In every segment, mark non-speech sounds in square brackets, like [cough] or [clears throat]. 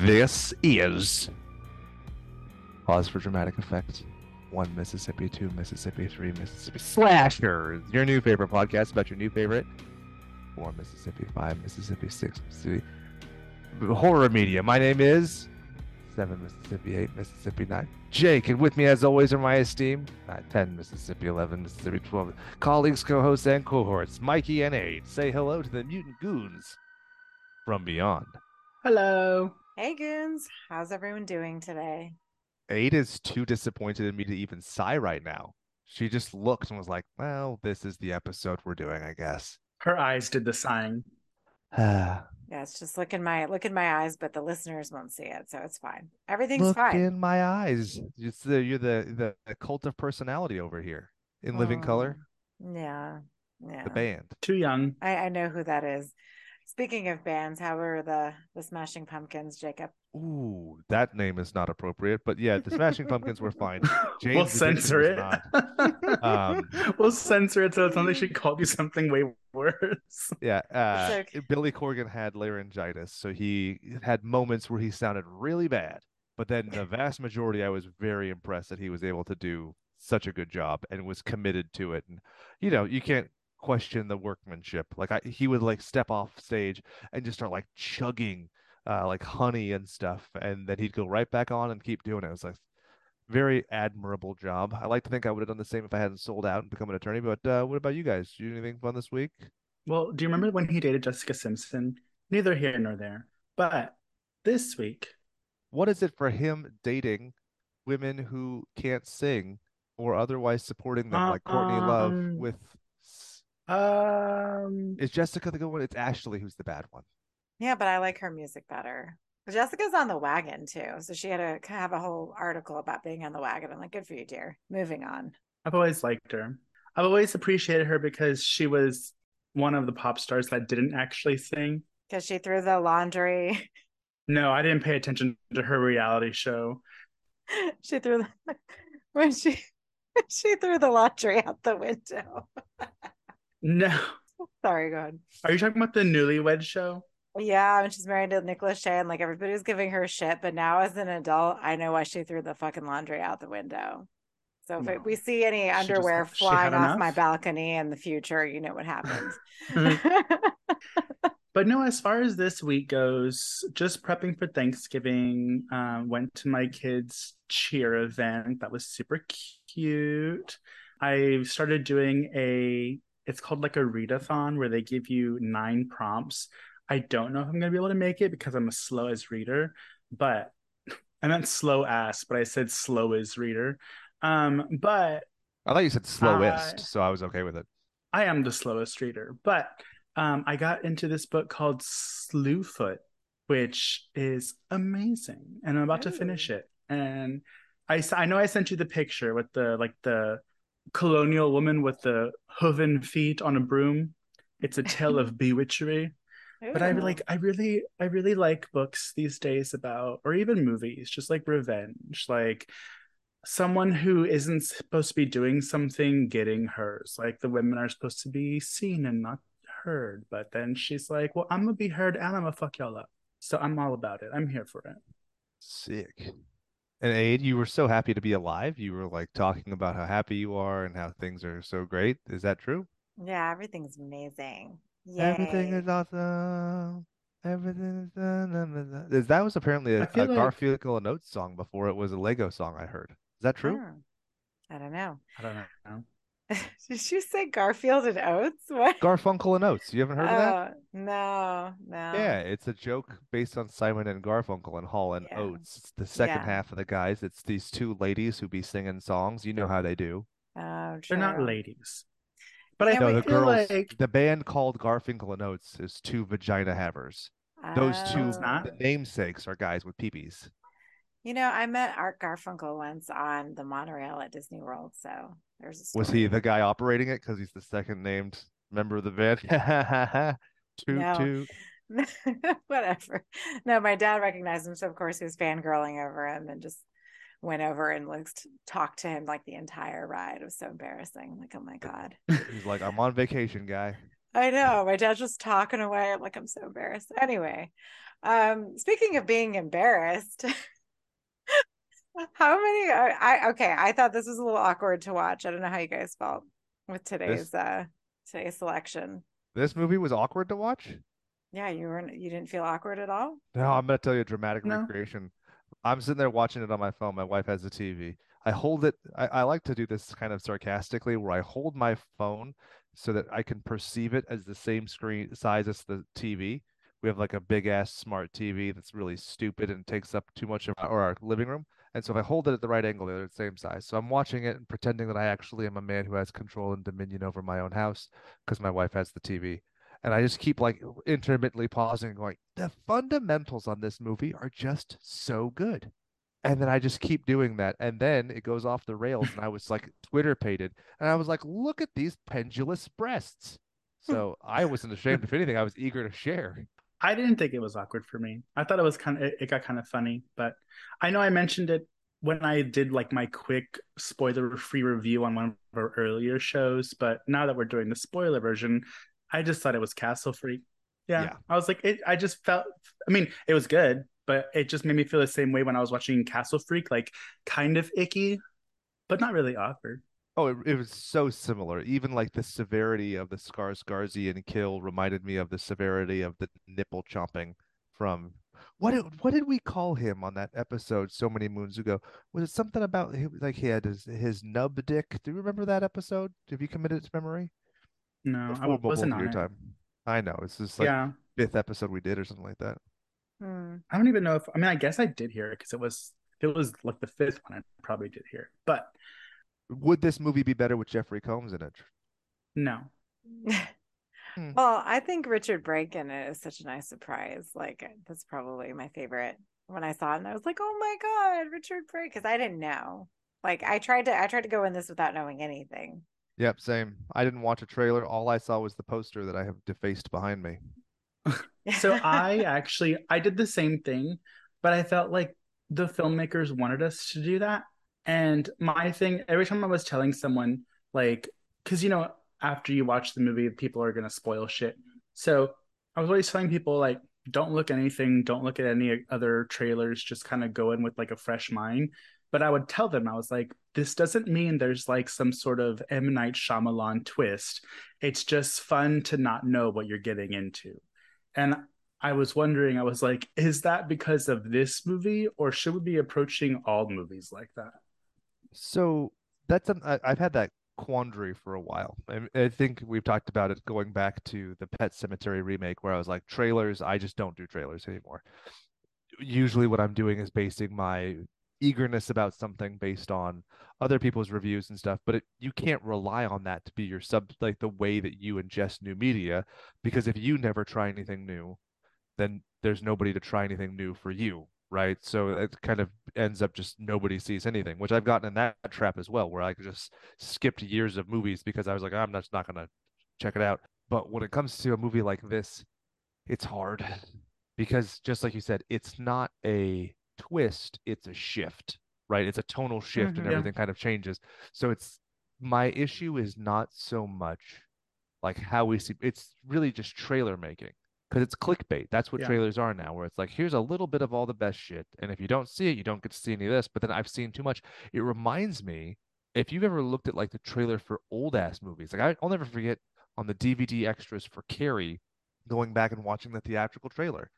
This is pause for dramatic effect. One Mississippi, two Mississippi, three Mississippi slashers. Your new favorite podcast about your new favorite. Four Mississippi, five Mississippi, six Mississippi. Horror media. My name is seven Mississippi, eight Mississippi, nine. Jake, and with me as always are my esteemed nine, ten Mississippi, eleven Mississippi, twelve colleagues, co-hosts, and cohorts. Mikey and Aid. Say hello to the mutant goons from beyond. Hello. Hey goons, how's everyone doing today? Aid is too disappointed in me to even sigh right now. She just looked and was like, "Well, this is the episode we're doing, I guess." Her eyes did the sighing. [sighs] look Yeah, it's just look in my look in my eyes, but the listeners won't see it, so it's fine. Everything's fine. in my eyes. It's the, you're the, the the cult of personality over here in living color. Oh, yeah, yeah. The band. Too young. I, I know who that is. Speaking of bands, how were the the Smashing Pumpkins, Jacob? Ooh, that name is not appropriate, but yeah, the Smashing Pumpkins were fine. [laughs] Jane's we'll censor it. [laughs] Um, we'll censor it so it's only she called you something way worse. Yeah, uh, okay. Billy Corgan had laryngitis, so he had moments where he sounded really bad. But then the vast majority, I was very impressed that he was able to do such a good job and was committed to it. And you know, you can't question the workmanship. Like I, he would like step off stage and just start like chugging uh, like honey and stuff, and then he'd go right back on and keep doing it. It was like very admirable job. I like to think I would have done the same if I hadn't sold out and become an attorney. But uh, what about you guys? Did you do anything fun this week? Well, do you remember when he dated Jessica Simpson? Neither here nor there. But this week, what is it for him dating women who can't sing or otherwise supporting them like Courtney Love Um, with um, is Jessica the good one? It's Ashley who's the bad one. Yeah, but I like her music better. Jessica's on the wagon too, so she had to have a whole article about being on the wagon. I'm like, good for you, dear. Moving on. I've always liked her. I've always appreciated her because she was one of the pop stars that didn't actually sing. Because she threw the laundry. [laughs] No, I didn't pay attention to her reality show. [laughs] she threw the [laughs] when she she threw the laundry out the window. No. Sorry, go ahead. Are you talking about the newlywed show? Yeah, when she's married to Nick Lachey and like everybody was giving her shit, but now as an adult, I know why she threw the fucking laundry out the window. So if No. it, we see any She just underwear had- flying off enough? my balcony in the future, you know what happens. [laughs] [laughs] But no, as far as this week goes, just prepping for Thanksgiving. Uh, went to my kids' cheer event. That was super cute. I started doing a, it's called like a readathon where they give you nine prompts. I don't know if I'm going to be able to make it because I'm a slow as reader, but [laughs] I meant slow ass, but I said slow as reader. Um, but I thought you said slowest, I- so I was okay with it. I am the slowest reader, but um, I got into this book called Slewfoot, which is amazing, and I'm about to finish it. And I I know I sent you the picture with the like the colonial woman with the hooven feet on a broom. It's a tale of [laughs] bewitchery. But I Ooh. like I really I really like books these days about or even movies, just like revenge, like someone who isn't supposed to be doing something getting hers. Like the women are supposed to be seen and not heard, but then she's like, "Well, I'm gonna be heard and I'm gonna fuck y'all up." So I'm all about it. I'm here for it. Sick. And Aid, you were so happy to be alive. You were like talking about how happy you are and how things are so great. Is that true? Yeah, everything's amazing. Everything is awesome. Everything is done. Is- That was apparently a, I feel a like- Garfield and Oates song before it was a Lego song. I heard. Is that true? Hmm. I don't know. I don't know. [laughs] Did you say Garfield and Oates? [laughs] What? Garfunkel and Oates. You haven't heard of that? Oh, no, no. Yeah, it's a joke based on Simon and Garfunkel and Hall and Yeah. Oates. It's the second Yeah. half of the guys. It's these two ladies who be singing songs. You know how they do. Oh, true. They're not ladies. But Yeah, I know the girls. like The band called Garfunkel and Oates is two vagina havers. Those oh. two, not. the namesakes are guys with peepees. You know, I met Art Garfunkel once on the monorail at Disney World, so there's. Was he the guy operating it because he's the second named member of the band? [laughs] toot No. toot. [laughs] Whatever. No, my dad recognized him, so of course he was fangirling over him and just went over and like talked to him like the entire ride. It was so embarrassing. Like, oh my god. [laughs] He's like, I'm on vacation, guy. I know. My dad's just talking away. I'm like, I'm so embarrassed. Anyway, um, speaking of being embarrassed, how many? I, I okay. I thought this was a little awkward to watch. I don't know how you guys felt with today's uh today's selection. This movie was awkward to watch. Yeah, you weren't. You didn't feel awkward at all. No, I'm gonna tell you a dramatic No. recreation. I'm sitting there watching it on my phone. My wife has a TV. I hold it. I, I like to do this kind of sarcastically, where I hold my phone so that I can perceive it as the same screen size as the TV. We have like a big ass smart TV that's really stupid and takes up too much of our, our living room. And so if I hold it at the right angle, they're the same size. So I'm watching it and pretending that I actually am a man who has control and dominion over my own house because my wife has the TV. And I just keep like intermittently pausing and going, the fundamentals on this movie are just so good. And then I just keep doing that. And then it goes off the rails. And I was like Twitter pated. And I was like, look at these pendulous breasts. [laughs] So I wasn't ashamed. If anything, I was eager to share. I didn't think it was awkward for me. I thought it was kind of it, it got kind of funny, but I know I mentioned it when I did like my quick spoiler free review on one of our earlier shows, but now that we're doing the spoiler version, I just thought it was Castle Freak. Yeah. Yeah. I was like it I just felt I mean, it was good, but it just made me feel the same way when I was watching Castle Freak, like kind of icky, but not really awkward. Oh, it, it was so similar. Even like the severity of the Skarsgårdian kill reminded me of the severity of the nipple chomping from what did what did we call him on that episode so many moons ago? Was it something about like he had his his nub dick? Do you remember that episode? Have you committed it to memory? No, I Before both wasn't on your it. time. I know it's just like yeah. fifth episode we did or something like that. Hmm. I don't even know if I mean I guess I did hear it because it was if it was like the fifth one, I probably did hear it. But Would this movie be better with Jeffrey Combs in it? no. Hmm. well, I think Richard Brake in it is such a nice surprise. Like that's probably my favorite. When I saw it, and I was like, "Oh my god, Richard Brake!" Because I didn't know. Like I tried to, I tried to go in this without knowing anything. Yep, same. I didn't watch a trailer. All I saw was the poster that I have defaced behind me. [laughs] So I actually I did the same thing, but I felt like the filmmakers wanted us to do that. And my thing every time I was telling someone like cuz you know after you watch the movie people are going to spoil shit. So I was always telling people like don't look anything, don't look at any other trailers, just kind of go in with like a fresh mind. But I would tell them I was like this doesn't mean there's like some sort of M Night Shyamalan twist. It's just fun to not know what you're getting into. And I was wondering, I was like, is that because of this movie, or should we be approaching all movies like that? So that's I, I've had that quandary for a while. I, I think we've talked about it going back to the Pet Sematary remake, where I was like, trailers. I just don't do trailers anymore. Usually, what I'm doing is basing my eagerness about something based on other people's reviews and stuff. But it, you can't rely on that to be your sub, like the way that you ingest new media, because if you never try anything new, then there's nobody to try anything new for you right? So it kind of ends up just nobody sees anything, which I've gotten in that trap as well, where I just skipped years of movies because I was like, I'm just not gonna check it out. But when it comes to a movie like this, it's hard [laughs] because just like you said, it's not a twist, it's a shift, right? It's a tonal shift Mhm. and Yeah. everything kind of changes. So it's my issue is not so much like how we see it's really just trailer making because it's clickbait. That's what Yeah. trailers are now, where it's like, here's a little bit of all the best shit. And if you don't see it, you don't get to see any of this. But then I've seen too much. It reminds me, if you've ever looked at like the trailer for old ass movies, like I, I'll never forget on the DVD extras for Carrie, going back and watching the theatrical trailer.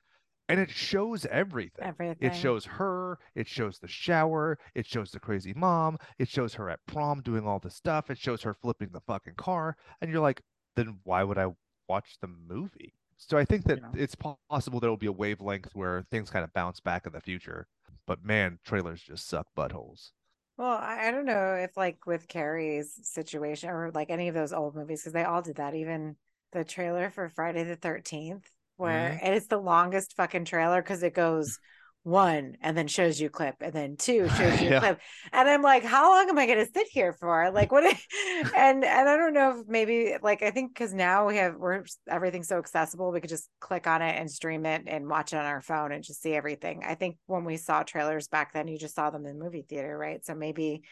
And it shows everything. Everything. It shows her, it shows the shower, it shows the crazy mom, it shows her at prom doing all the stuff, it shows her flipping the fucking car. And you're like, then why would I watch the movie? So I think that Yeah. it's possible there will be a wavelength where things kind of bounce back in the future. But man, trailers just suck buttholes. Well, I, don't know if like with Carrie's situation or like any of those old movies, because they all did that. Even the trailer for Friday the 13th, where mm-hmm. and it's the longest fucking trailer because it goes one and then shows you a clip and then two [laughs] shows you a Yeah. clip. And I'm like, how long am I gonna sit here for? Like what [laughs] and and I don't know if maybe like I think because now we have we're everything's so accessible, we could just click on it and stream it and watch it on our phone and just see everything. I think when we saw trailers back then, you just saw them in the movie theater, right? So maybe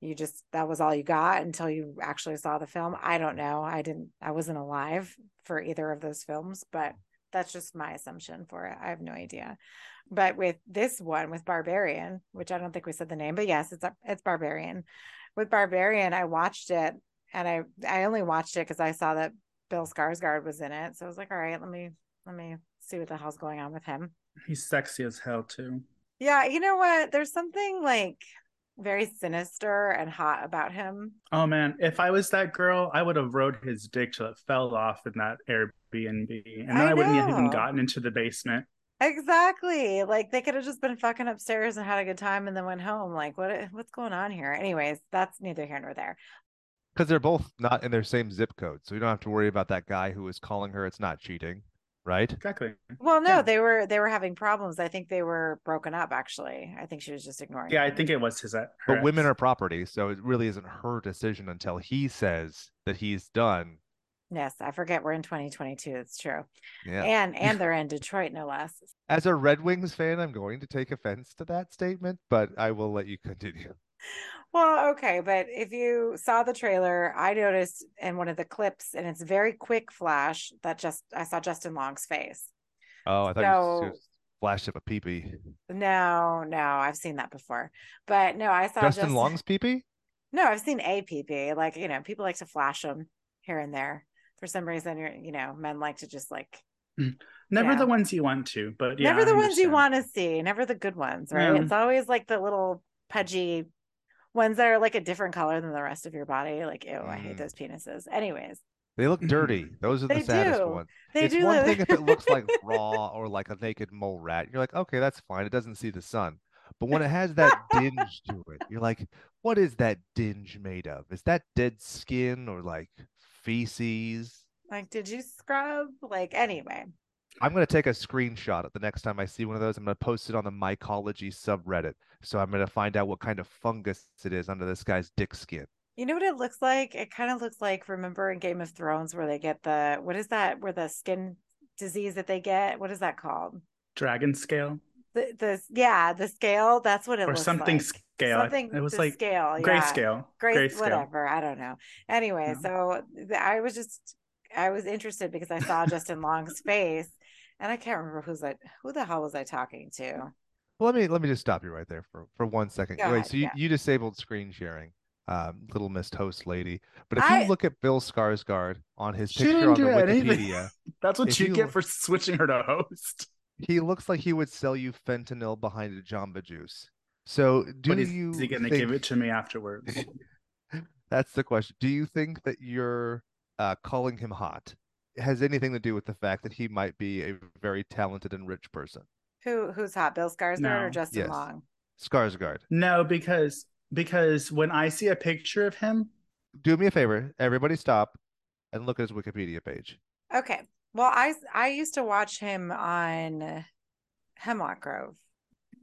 you just that was all you got until you actually saw the film. I don't know. I didn't I wasn't alive for either of those films, but that's just my assumption for it. I have no idea. But with this one with Barbarian, which I don't think we said the name, but yes, it's it's Barbarian. With Barbarian, I watched it and I I only watched it because I saw that Bill Skarsgård was in it. So I was like, all right, let me let me see what the hell's going on with him. He's sexy as hell too. Yeah, you know what? There's something like very sinister and hot about him. Oh man, if I was that girl, I would have rode his dick till it fell off in that Airbnb, and then I, I I wouldn't have even gotten into the basement. Exactly. Like they could have just been fucking upstairs and had a good time and then went home. Like what what's going on here? Anyways, that's neither here nor there. Because they're both not in their same zip code, so you don't have to worry about that guy who is calling her. It's not cheating, right? Exactly. Well, no, Yeah. they were they were having problems. I think they were broken up actually. I think she was just ignoring Yeah, I think it was his. Uh, her But women are property, so it really isn't her decision until he says that he's done. Yes, I forget we're in 2022. It's true. Yeah. And and [laughs] they're in Detroit no less. As a Red Wings fan, I'm going to take offense to that statement, but I will let you continue. Well, okay, but if you saw the trailer, I noticed in one of the clips, and it's very quick flash that just I saw Justin Long's face. Oh, I thought you So- just flashed up a peepee. No, no, I've seen that before. But no, I saw Justin just- Long's peepee? No, I've seen a PP. Like, you know, people like to flash them here and there. For some reason, you're, you know, men like to just like Never Yeah. the ones you want to, but yeah, never the ones you want to see, never the good ones, right? Yeah. It's always like the little pudgy ones that are like a different color than the rest of your body. Like, ew, I hate Mm. those penises. Anyways, They look dirty. Those are the They saddest do. ones. they it's do one look- thing if it looks like [laughs] raw or like a naked mole rat. You're like, okay, that's fine. It doesn't see the sun. But when it has [laughs] that dinge to it, you're like, what is that dinge made of? Is that dead skin or like feces? like, did you scrub? Like, anyway. I'm gonna take a screenshot of the next time I see one of those. I'm gonna post it on the mycology subreddit. So I'm gonna find out what kind of fungus it is under this guy's dick skin. You know what it looks like? It kind of looks like remember in Game of Thrones where they get the what is that? Where the skin disease that they get? What is that called? Dragon scale The the yeah, the scale. That's what it or something like. scale. I- Something it was like scale, yeah. grayscale. Gray, Grayscale. whatever. I don't know. Anyway, Yeah. so I was just I was interested because I saw Justin [laughs] Long's face, and I can't remember who's I who the hell was I talking to? Well, let me let me just stop you right there for for one second. Go Wait, ahead, so you, yeah. you disabled screen sharing, um, little missed host lady. But if I- you look at Bill Skarsgård on his picture on the do anything. Wikipedia, [laughs] That's what you you- get for switching her to host. He looks like he would sell you fentanyl behind a Jamba Juice. So do but is, you is he going to think... give it to me afterwards? [laughs] That's the question. Do you think that you're uh, calling him hot has anything to do with the fact that he might be a very talented and rich person? Who who's hot? Bill Skarsgård or Justin Yes. Long? Skarsgård. no, because because when I see a picture of him, Do me a favor, everybody stop and look at his Wikipedia page. Okay. Well, I I used to watch him on Hemlock Grove.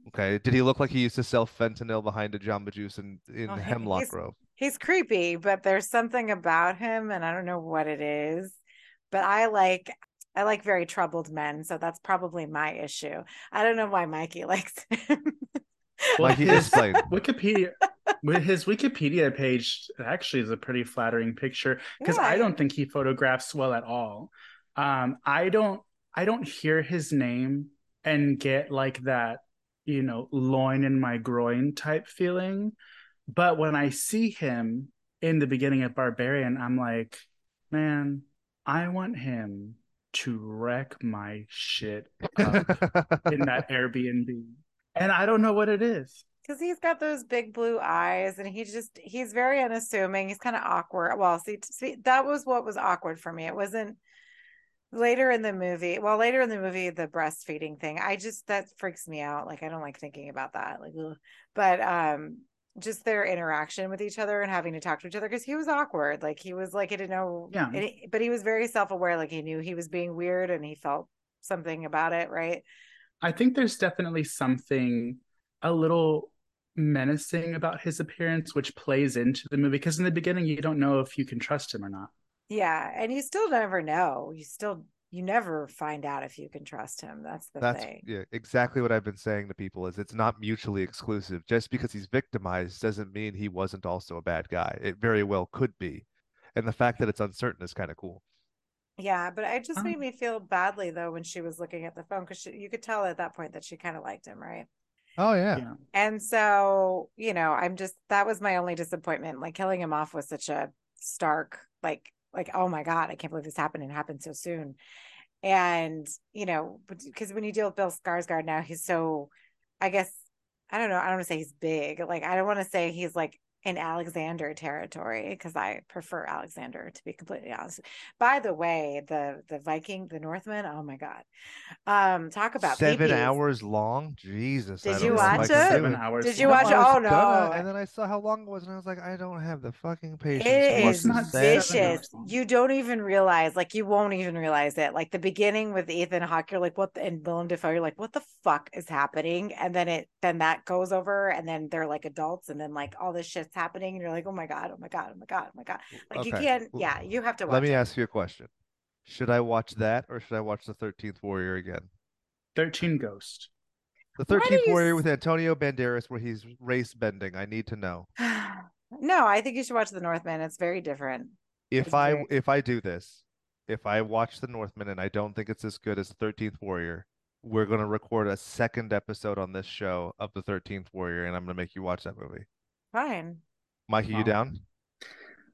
Okay. Did he look like he used to sell fentanyl behind a Jamba Juice in, in Oh, Hemlock he's- Grove? He's creepy, but there's something about him, and I don't know what it is. But I like I like very troubled men, so that's probably my issue. I don't know why Mikey [laughs] likes him. Like he is explained. Wikipedia, with his Wikipedia page actually is a pretty flattering picture because Yeah, I don't think he photographs well at all. Um, I don't, I don't hear his name and get like that, you know, loin in my groin type feeling. But when I see him in the beginning of Barbarian, I'm like, man, I want him to wreck my shit up [laughs] in that Airbnb. And I don't know what it is. because he's got those big blue eyes and he just he's very unassuming he's kind of awkward well see, see that was what was awkward for me it wasn't later in the movie well later in the movie the breastfeeding thing i just that freaks me out like i don't like thinking about that like ugh. but um just their interaction with each other and having to talk to each other because he was awkward like he was like he didn't know Yeah. but he was very self-aware like he knew he was being weird and he felt something about it right I think there's definitely something a little menacing about his appearance, which plays into the movie. Because in the beginning, you don't know if you can trust him or not. Yeah, and you still never know. You still you never find out if you can trust him. That's the That's thing. yeah, exactly what I've been saying to people is it's not mutually exclusive. Just because he's victimized doesn't mean he wasn't also a bad guy. It very well could be. And the fact that it's uncertain is kind of cool. Yeah, but it just made Oh. me feel badly though when she was looking at the phone because you could tell at that point that she kind of liked him, right? Oh yeah. Yeah. And so, you know, I'm just that was my only disappointment. Like killing him off was such a stark, like, like, oh my God, I can't believe this happened and happened so soon. And, you know, because when you deal with Bill Skarsgård now, he's so, I guess, I don't know, I don't want to say he's big. Like, I don't want to say he's like in Alexander territory because I prefer Alexander to be completely honest. By the way, the the Viking, the Northman, oh my God. Um, talk about Seven peepees. hours long. Jesus. Did you watch I it? Seven hours. Did you long. watch it? was Oh, gonna, no. and then I saw how long it was, and I was like, I don't have the fucking patience. It to watch is this not sad seven hours vicious. You don't even realize, like, you won't even realize it. Like the beginning with Ethan Hawke, you're like, what? The, and Willem Dafoe, you're like, what the fuck is happening? And then it, then that goes over, and then they're like adults, and then like all this shit's happening, and you're like, oh my god, oh my god, oh my god, oh my god. Like you can't. Yeah, you have to watch. Let me it. ask you a question. Should I watch that or should I watch The 13th Warrior again? 13 Ghost. The 13th you Warrior with Antonio Banderas where he's race bending. I need to know. [sighs] no, I think you should watch The Northman. It's very different. If It's I very- if I do this, if I watch The Northman and I don't think it's as good as The 13th Warrior, we're going to record a second episode on this show of The 13th Warrior and I'm going to make you watch that movie. Fine. Mikey, you down?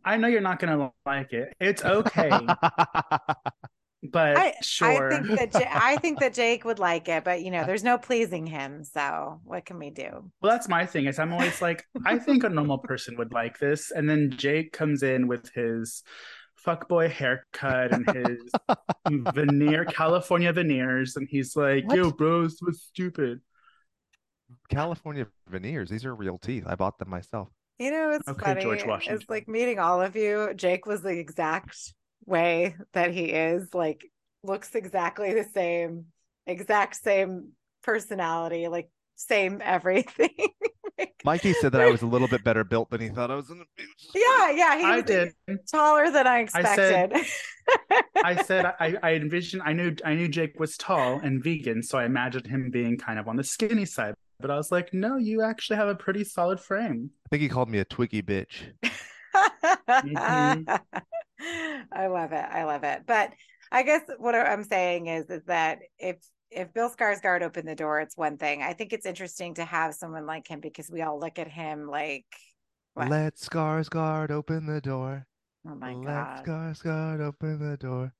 I know you're not gonna like it. It's [laughs] okay, but I sure. I think that Ja- I [laughs] think that Jake would like it, but you know, there's no pleasing him. So what can we do? Well, that's my thing. Is I'm always like, I think a normal person would like this, and then Jake comes in with his fuckboy haircut and his [laughs] veneer, California veneers, and he's like, What? "Yo, bro, this was stupid." California veneers. These are real teeth. I bought them myself. You know, it's Okay, funny. George It's like meeting all of you. Jake was the exact way that he is, like looks exactly the same, exact same personality, like same [laughs] everything. Like, Mikey said that I was a little bit better built than he thought I was in the yeah, yeah, he I was did. taller than I I said- expected. I [laughs] said I, I envisioned. I knew I knew Jake was tall and vegan, so I imagined him being kind of on the skinny side. But I was like, no, you actually have a pretty solid frame. I think he called me a twiggy bitch. Mhm. [laughs] I love it. I love it. But I guess what I'm saying is is that if if Bill Skarsgård opened the door, it's one thing. I think it's interesting to have someone like him because we all look at him like, What? Let Skarsgård open the door. oh my Let god. Skarsgård open the door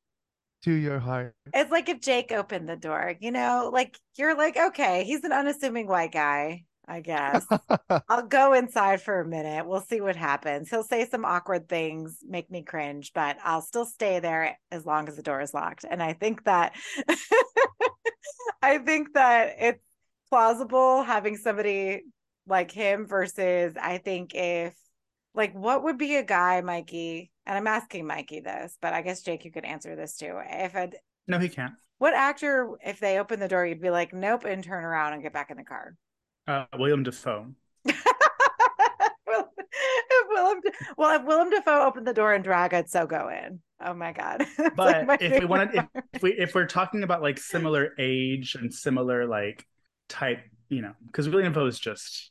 to your heart. It's like if Jake opened the door, you know, like you're like, okay, he's an unassuming white guy, I guess. [laughs] I'll go inside for a minute. We'll see what happens. He'll say some awkward things, make me cringe, but I'll still stay there as long as the door is locked. And I think that [laughs] I think that it's plausible having somebody like him versus I think if like what would be a guy, Mikey, and I'm asking Mikey this, but I guess Jake, you could answer this too. If a No, he can't. what actor, if they open the door, you'd be like, nope, and turn around and get back in the car. Uh, William Dafoe. [laughs] well, if Willem, well, if Willem Dafoe opened the door and drag, I'd so go in. Oh my god! [laughs] It's like But my if we wanted, if, if we if we're talking about like similar age and similar like type, you know, because William Dafoe is just,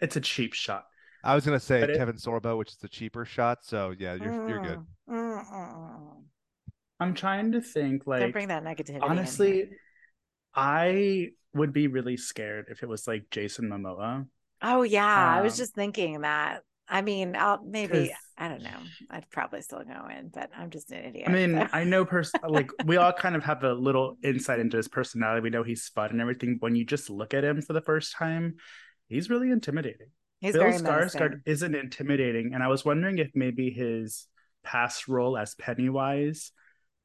it's a cheap shot. I was gonna say it- Kevin Sorbo, which is the cheaper shot. So yeah, you're you're good. Mm, mm. I'm trying to think Don't like bring that negativity. honestly, I would be really scared if it was like Jason Momoa. Oh yeah, I was Um, just thinking that. I mean, I'll maybe I don't know. I'd probably still go in, but I'm just an idiot. I mean, so. I know pers- [laughs] like we all kind of have a little insight into his personality. We know he's fun and everything. When you just look at him for the first time, he's really intimidating. He's Bill very Skarsgård isn't intimidating, and I was wondering if maybe his past role as Pennywise,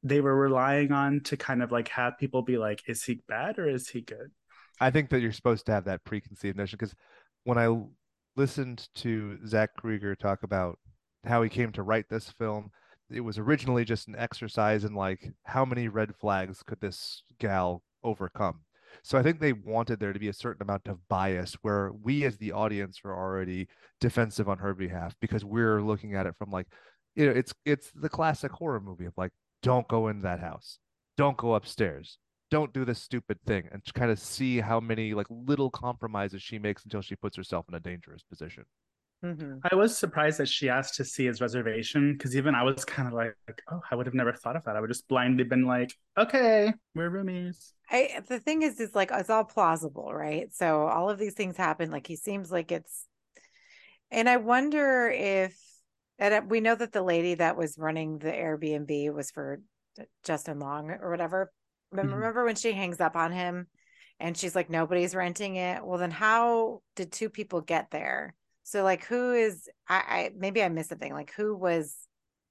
they were relying on to kind of like have people be like, "Is he bad or is he good?" I think that you're supposed to have that preconceived notion because when I listened to Zach Cregger talk about how he came to write this film, it was originally just an exercise in like how many red flags could this gal overcome. So I think they wanted there to be a certain amount of bias where we as the audience are already defensive on her behalf because we're looking at it from like you know it's it's the classic horror movie of like don't go in that house. don't go upstairs don't do this stupid thing and kind of see how many like little compromises she makes until she puts herself in a dangerous position Mm-hmm. I was surprised that she asked to see his reservation because even I was kind of like, oh, I would have never thought of that. I would just blindly been like, okay, we're roomies. I the thing is, is like it's all plausible, right? So all of these things happen. Like he seems like it's, and I wonder if, and we know that the lady that was running the Airbnb was for Justin Long or whatever. Mhm. remember when she hangs up on him, and she's like, nobody's renting it. Well, then how did two people get there? So like, who is? I, I maybe I missed something. Like, who was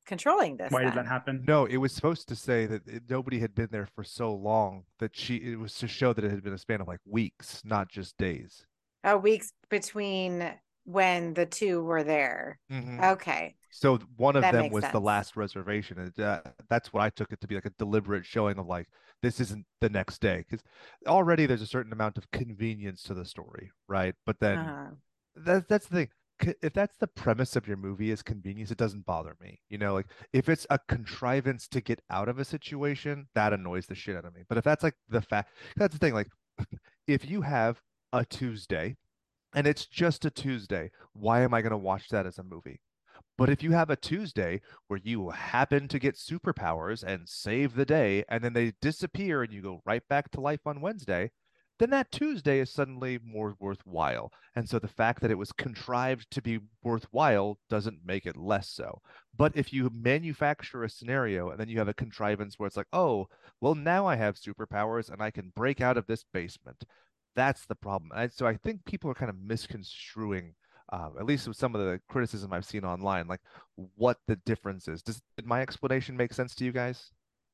controlling this? Why did that happen? no it was supposed to say that it, nobody had been there for so long that she it was to show that it had been a span of like weeks not just days Oh, weeks between when the two were there. Okay. So one of That them makes was the last reservation, and uh, that's what I took it to be like a deliberate showing of like this isn't the next day because already there's a certain amount of convenience to the story, right? But then Uh-huh. That that's the thing. If that's the premise of your movie is convenience, it doesn't bother me. You know, like if it's a contrivance to get out of a situation, that annoys the shit out of me. But if that's like the fact, that's the thing. Like, [laughs] if you have a Tuesday and it's just a Tuesday, why am I going to watch that as a movie? But if you have a Tuesday where you happen to get superpowers and save the day, and then they disappear and you go right back to life on Wednesday, then that Tuesday is suddenly more worthwhile. And so the fact that it was contrived to be worthwhile doesn't make it less so. But if you manufacture a scenario and then you have a contrivance where it's like, oh, well, now I have superpowers and I can break out of this basement, that's the problem. And so I think people are kind of misconstruing um, at least with some of the criticism I've seen online, like what the difference is. Does did my explanation make sense to you guys?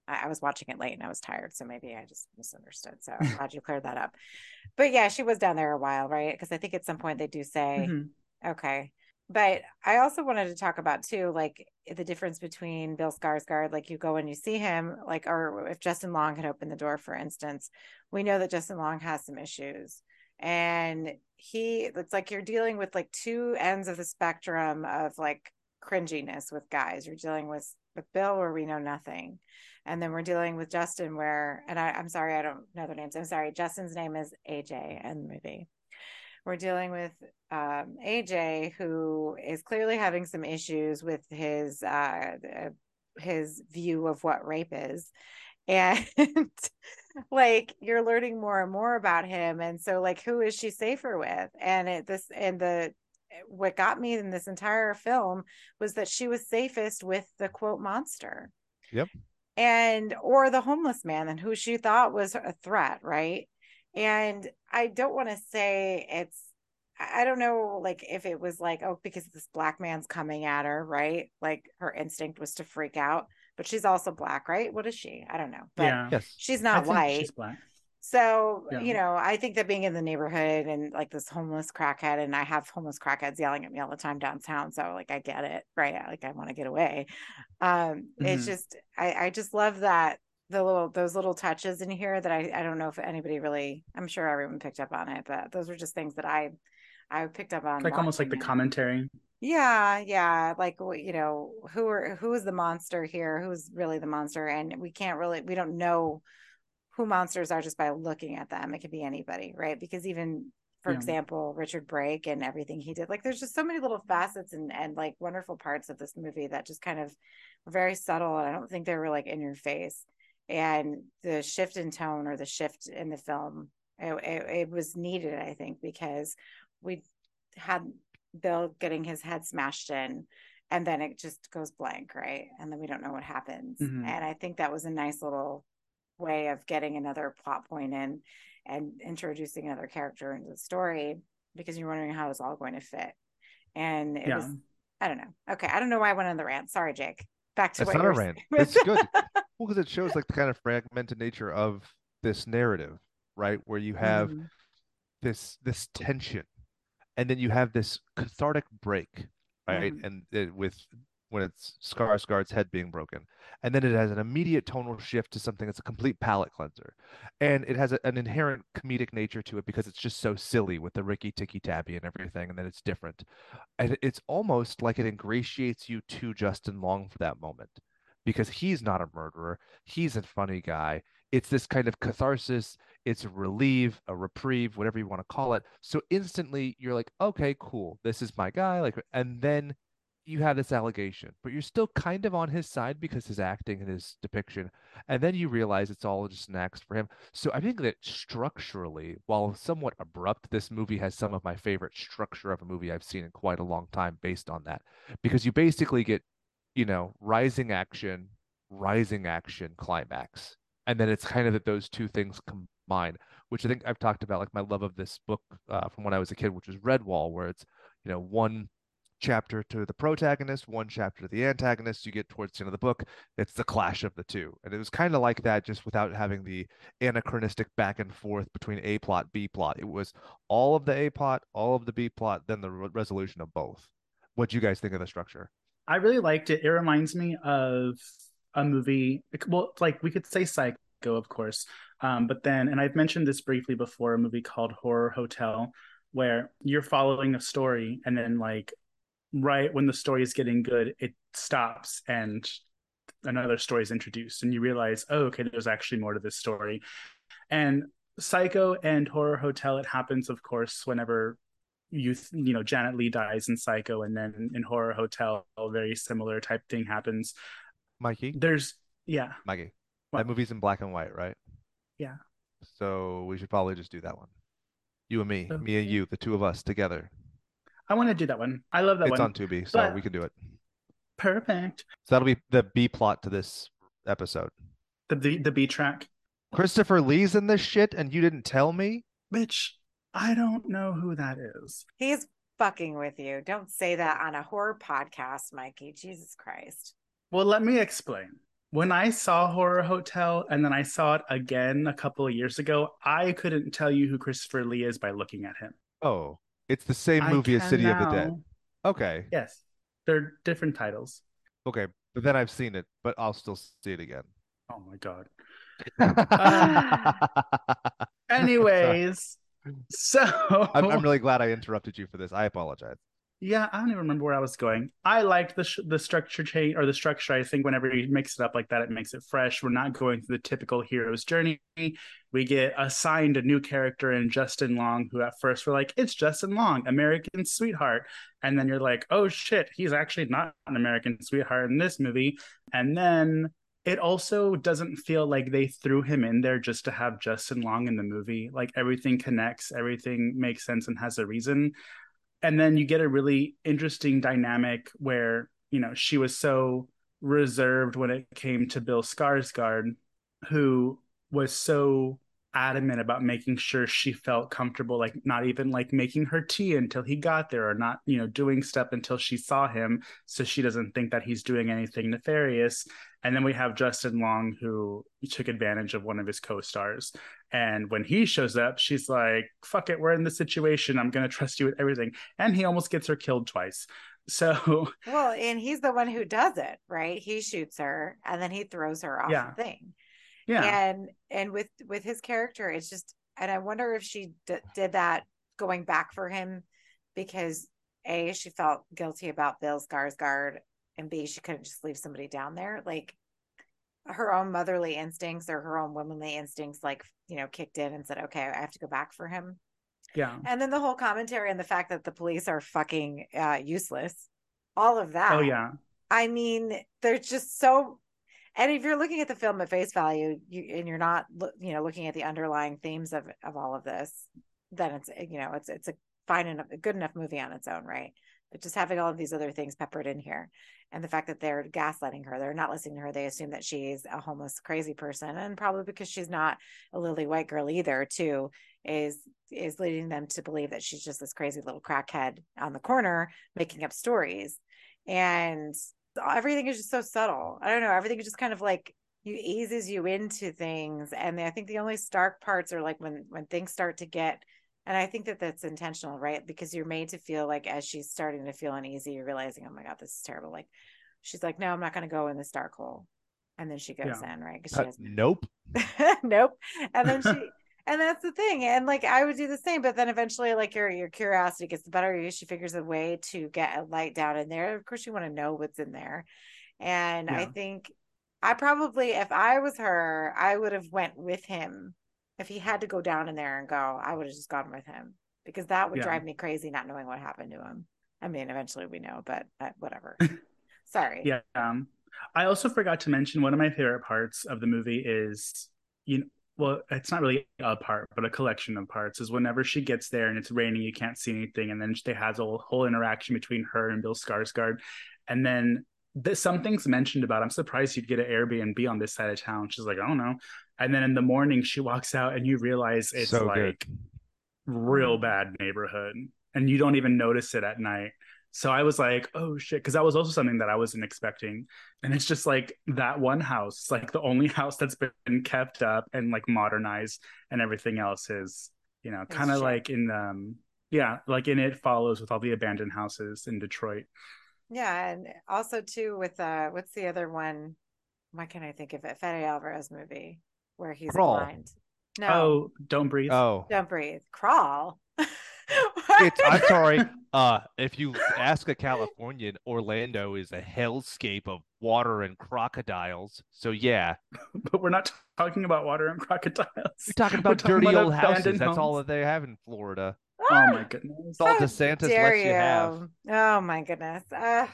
I, I was watching it late and I was tired, so maybe I just misunderstood. So I'm [laughs] glad you cleared that up. But yeah, she was down there a while, right? Because I think at some point they do say, Mhm. okay. But I also wanted to talk about too, like the difference between Bill Skarsgård, like you go and you see him, like, or if Justin Long had opened the door, for instance, we know that Justin Long has some issues, and he, it's like you're dealing with like two ends of the spectrum of like cringiness with guys. You're dealing with with Bill, where we know nothing, and then we're dealing with Justin, where, and I, I'm sorry, I don't know their names. I'm sorry. Justin's name is AJ in the movie we're dealing with um, AJ, who is clearly having some issues with his uh, his view of what rape is, and [laughs] like you're learning more and more about him, and so like who is she safer with? And it this and the what got me in this entire film was that she was safest with the quote monster. Yep. And or the homeless man and who she thought was a threat, right? and i don't want to say it's i I don't know like if it was like oh because this black man's coming at her right like her instinct was to freak out but she's also black right what is she i don't know but yeah. Yes. she's not think white She's black. So Yeah. you know i think that being in the neighborhood and like this homeless crackhead and i have homeless crackheads yelling at me all the time downtown so like i get it right like i want to get away um it's Mhm. just i i just love that the little those little touches in here that I, I don't know if anybody really I'm sure everyone picked up on it, but those were just things that I I picked up on. Like almost like the commentary. Yeah, yeah, like you know, who are who is the monster here? Who's really the monster? And we can't really we don't know who monsters are just by looking at them. It could be anybody, right? Because even for Yeah. example, Richard Brake and everything he did, like there's just so many little facets and and like wonderful parts of this movie that just kind of were very subtle and I don't think they were like in your face. And the shift in tone or the shift in the film, it, it, it was needed, I think, because we had Bill getting his head smashed in and then it just goes blank, right? And then we don't know what happens. Mhm. And I think that was a nice little way of getting another plot point in and introducing another character into the story because you're wondering how it's all going to fit. And it Yeah. was, I don't know. Okay. I don't know why I went on the rant. Sorry, Jake. Back to It's what not a rant. It's good. [laughs] Well, because it shows like the kind of fragmented nature of this narrative, right? Where you have Mhm. this this tension, and then you have this cathartic break, right? Mhm. And it, with when it's Skarsgård's head being broken, and then it has an immediate tonal shift to something that's a complete palate cleanser, and it has a, an inherent comedic nature to it because it's just so silly with the Riki Tiki Tavi and everything, and then it's different, and it's almost like it ingratiates you to Justin Long for that moment because he's not a murderer. He's a funny guy. It's this kind of catharsis. It's a relief, a reprieve, whatever you want to call it. So instantly you're like, okay, cool. This is my guy. Like, and then you have this allegation, but you're still kind of on his side because his acting and his depiction. And then you realize it's all just an act for him. So I think that structurally, while somewhat abrupt, this movie has some of my favorite structure of a movie I've seen in quite a long time based on that. Because you basically get, you know, rising action, rising action climax. And then it's kind of that those two things combine, which I think I've talked about, like my love of this book uh, from when I was a kid, which is Redwall, where it's, you know, one chapter to the protagonist, one chapter to the antagonist. You get towards the end of the book, it's the clash of the two. And it was kind of like that, just without having the anachronistic back and forth between A plot, B plot. It was all of the A plot, all of the B plot, then the re- resolution of both. What do you guys think of the structure? I really liked it. It reminds me of a movie. Well, like we could say Psycho, of course, um, but then, and I've mentioned this briefly before, a movie called Horror Hotel, where you're following a story and then like right when the story is getting good, it stops and another story is introduced, and you realize, oh, okay, there's actually more to this story. And Psycho and Horror Hotel, it happens, of course, whenever you you know Janet Leigh dies in Psycho, and then in Horror Hotel, a very similar type thing happens. Mikey, there's yeah, Mikey, what? that movie's in black and white, right? Yeah. So we should probably just do that one. You and me, okay. me and you, the two of us together. I want to do that one. I love that it's one. It's on Tubi, so but... we can do it. Perfect. So that'll be the B plot to this episode. The the, the B track. Christopher Lee's in this shit, and you didn't tell me, bitch. I don't know who that is. He's fucking with you. Don't say that on a horror podcast, Mikey. Jesus Christ. Well, let me explain. When I saw Horror Hotel and then I saw it again a couple of years ago, I couldn't tell you who Christopher Lee is by looking at him. Oh, it's the same movie as City now. of the Dead. Okay. Yes. They're different titles. Okay. But then I've seen it, but I'll still see it again. Oh my god. uh, [laughs] anyways, so I'm, I'm really glad I interrupted you for this. I apologize yeah, I don't even remember where I was going. I liked the sh- the structure change or the structure. I think whenever you mix it up like that, it makes it fresh. We're not going through the typical hero's journey. We get assigned a new character in Justin Long, who at first we're like, it's Justin Long, American sweetheart, and then you're like, oh shit, he's actually not an American sweetheart in this movie. And then it also doesn't feel like they threw him in there just to have Justin Long in the movie. Like everything connects, everything makes sense and has a reason and then you get a really interesting dynamic where you know she was so reserved when it came to Bill Skarsgård, who was so adamant about making sure she felt comfortable, like not even like making her tea until he got there, or not, you know, doing stuff until she saw him, so she doesn't think that he's doing anything nefarious. And then we have Justin Long, who took advantage of one of his co-stars. And when he shows up, she's like, "Fuck it, we're in this situation. I'm gonna trust you with everything." And he almost gets her killed twice. [laughs] So well, and he's the one who does it, right? He shoots her, and then he throws her off yeah. the thing. Yeah. And and with with his character, it's just, and I wonder if she d- did that going back for him because a she felt guilty about Bill Skarsgård and B, she couldn't just leave somebody down there. Like her own motherly instincts or her own womanly instincts, like, you know, kicked in and said, okay, I have to go back for him. Yeah. And then the whole commentary and the fact that the police are fucking uh, useless, all of that. Oh, yeah. I mean, they're just so. And if you're looking at the film at face value, you and you're not, you know, looking at the underlying themes of of all of this, then it's you know it's it's a fine enough, a good enough movie on its own, right? Just having all of these other things peppered in here, and the fact that they're gaslighting her they're not listening to her they assume that she's a homeless crazy person and probably because she's not a lily white girl either too is is leading them to believe that she's just this crazy little crackhead on the corner making up stories. And everything is just so subtle. I don't know everything is just kind of like you eases you into things. And i think the only stark parts are like when when things start to get and I think that that's intentional, right? Because you're made to feel like as she's starting to feel uneasy, you're realizing, oh my God, this is terrible. Like she's like, no, I'm not going to go in this dark hole. And then she goes yeah. in, right? Because she has nope, [laughs] nope. And then she, [laughs] and that's the thing. And like I would do the same, but then eventually, like your your curiosity gets the better of you. She figures a way to get a light down in there. Of course, you want to know what's in there. And yeah. I think I probably, if I was her, I would have went with him. If he had to go down in there and go, I would have just gone with him because that would Yeah. drive me crazy not knowing what happened to him. I mean, eventually we know, but uh, whatever. [laughs] Sorry. Yeah. Um, I also forgot to mention one of my favorite parts of the movie is you know, well, it's not really a part, but a collection of parts is whenever she gets there and it's raining, you can't see anything, and then they has a whole, whole interaction between her and Bill Skarsgård, and then th- something's mentioned about I'm surprised you'd get an Airbnb on this side of town. She's like, I don't know, and then in the morning she walks out and you realize it's So like good. real bad neighborhood, and you don't even notice it at night. So I was like, oh shit, because that was also something that I wasn't expecting. And it's just like that one house, like the only [laughs] house that's been kept up and like modernized, and everything else is, you know, kind of like in um yeah, like in it follows with all the abandoned houses in Detroit. Yeah, and also too with uh what's the other one? Why can't I think of it? Fede Alvarez movie where he's Crawl. blind. No, Oh, don't breathe. Oh, don't breathe. Crawl. [laughs] it's, I'm sorry. [laughs] Uh, if you ask a Californian, Orlando is a hellscape of water and crocodiles. So yeah, but we're not talking about water and crocodiles. We're talking We're about dirty about old houses. abandoned That's all that they have in Florida. Oh my goodness. It's all How DeSantis dare lets you have. Oh my goodness. Uh,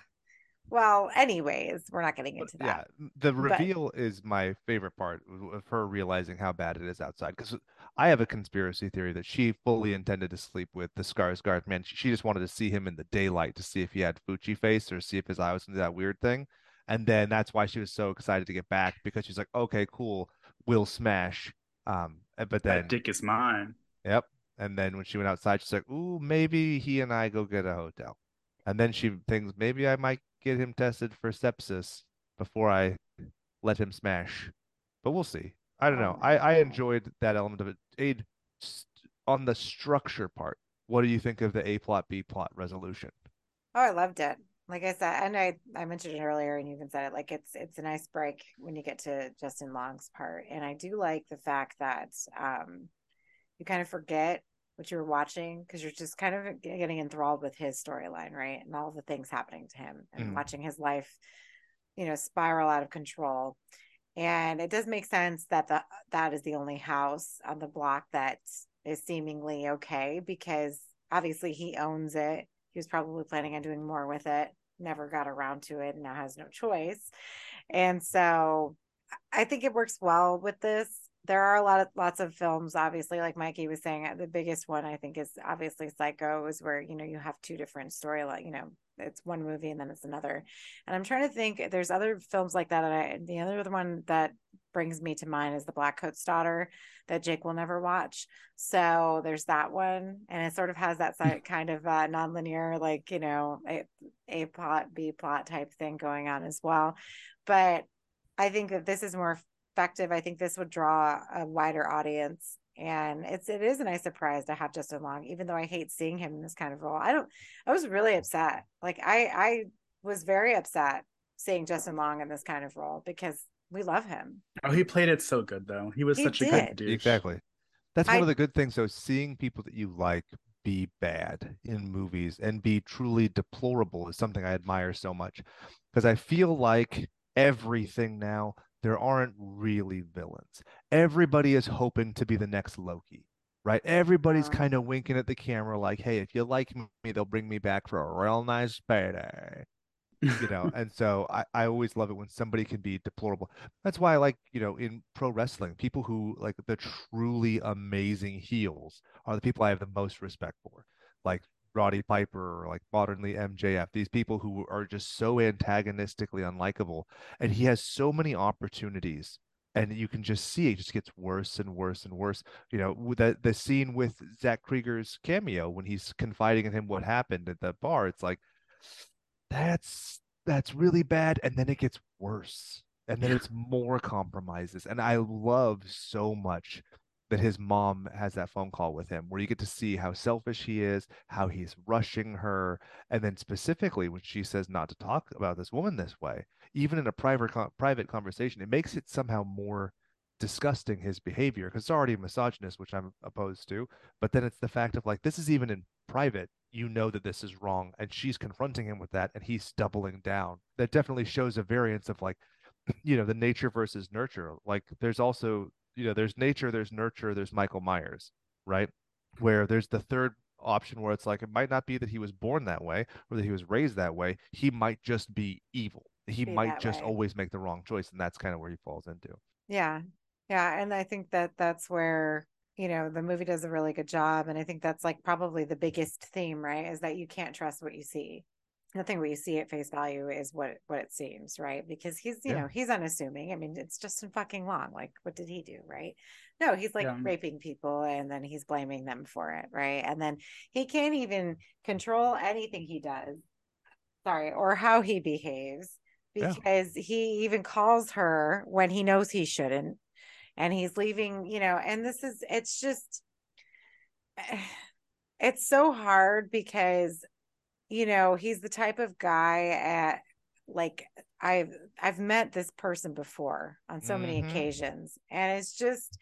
well, anyways, we're not getting into But that. Yeah, the But- reveal is my favorite part of- of her realizing how bad it is outside. Because I have a conspiracy theory that she fully intended to sleep with the Skarsgård man. She, she just wanted to see him in the daylight to see if he had Fuji face or see if his eye was into that weird thing. And then that's why she was so excited to get back because she's like, okay, cool, we'll smash. Um, but then, That dick is mine. yep. And then when she went outside, she's like, ooh, maybe he and I go get a hotel. And then she thinks maybe I might get him tested for sepsis before I let him smash. But we'll see. I don't know. I, I enjoyed that element of it. Aid, on the structure part, what do you think of the A plot, B plot resolution? Oh, I loved it. Like I said, and I I mentioned it earlier, and you even said it. Like it's it's a nice break when you get to Justin Long's part, and I do like the fact that um you kind of forget what you were watching because you're just kind of getting enthralled with his storyline, right, and all the things happening to him, and Mhm. watching his life, you know, spiral out of control. And it does make sense that the that is the only house on the block that is seemingly okay because obviously he owns it. He was probably planning on doing more with it, never got around to it, and now has no choice. And so I think it works well with this. There are a lot of lots of films, obviously, like Mikey was saying. The biggest one I think is obviously Psycho, is where you know you have two different storyline. You know, it's one movie and then it's another. And I'm trying to think. There's other films like that. And I, the other one that brings me to mind is The Blackcoat's Daughter that Jake will never watch. So there's that one, and it sort of has that side kind of uh, nonlinear, like you know, a, a plot, B plot type thing going on as well. But I think that this is more effective. I think this would draw a wider audience. And it's it is a nice surprise to have Justin Long, even though I hate seeing him in this kind of role. I don't I was really upset. Like I I was very upset seeing Justin Long in this kind of role because we love him. Oh, he played it so good though. He was He such a good dude. Exactly. That's one I- of the good things, though, seeing people that you like be bad in movies and be truly deplorable is something I admire so much. Because I feel like everything now, there aren't really villains. Everybody is hoping to be the next Loki, right? Everybody's uh-huh. Yeah. kind of winking at the camera, like, hey, if you like me, they'll bring me back for a real nice payday you know [laughs] and so I, I always love it when somebody can be deplorable that's why i like you know in pro wrestling people who like the truly amazing heels are the people i have the most respect for like roddy piper or like modernly mjf these people who are just so antagonistically unlikable and he has so many opportunities and you can just see it just gets worse and worse and worse you know the, the scene with zach cregger's cameo when he's confiding in him what happened at the bar it's like that's that's really bad and then it gets worse and then Yeah. it's more compromises and i love so much that his mom has that phone call with him where you get to see how selfish he is how he's rushing her and then specifically when she says not to talk about this woman this way even in a private private conversation it makes it somehow more disgusting his behavior because it's already misogynist which i'm opposed to but then it's the fact of like this is even in private you know that this is wrong and she's confronting him with that and he's doubling down. That definitely shows a variance of like [clears throat] you know the nature versus nurture. Like there's also you know there's nature there's nurture there's michael myers right where there's the third option where it's like it might not be that he was born that way or that he was raised that way he might just be evil he Be might just way. always make the wrong choice and that's kind of where he falls into Yeah. Yeah. And I think that that's where, you know, the movie does a really good job. And I think that's like probably the biggest theme, right? Is that you can't trust what you see. Nothing you see at face value is what what it seems, right? Because he's, you Yeah. know, he's unassuming. I mean, it's Justin fucking Long. Like, what did he do, right? No, he's like Yeah. raping people and then he's blaming them for it, right? And then he can't even control anything he does. Sorry, or how he behaves Yeah. because he even calls her when he knows he shouldn't and he's leaving you know and this is it's just [sighs] it's so hard because you know he's the type of guy at like i've i've met this person before on so many Mhm. occasions and it's just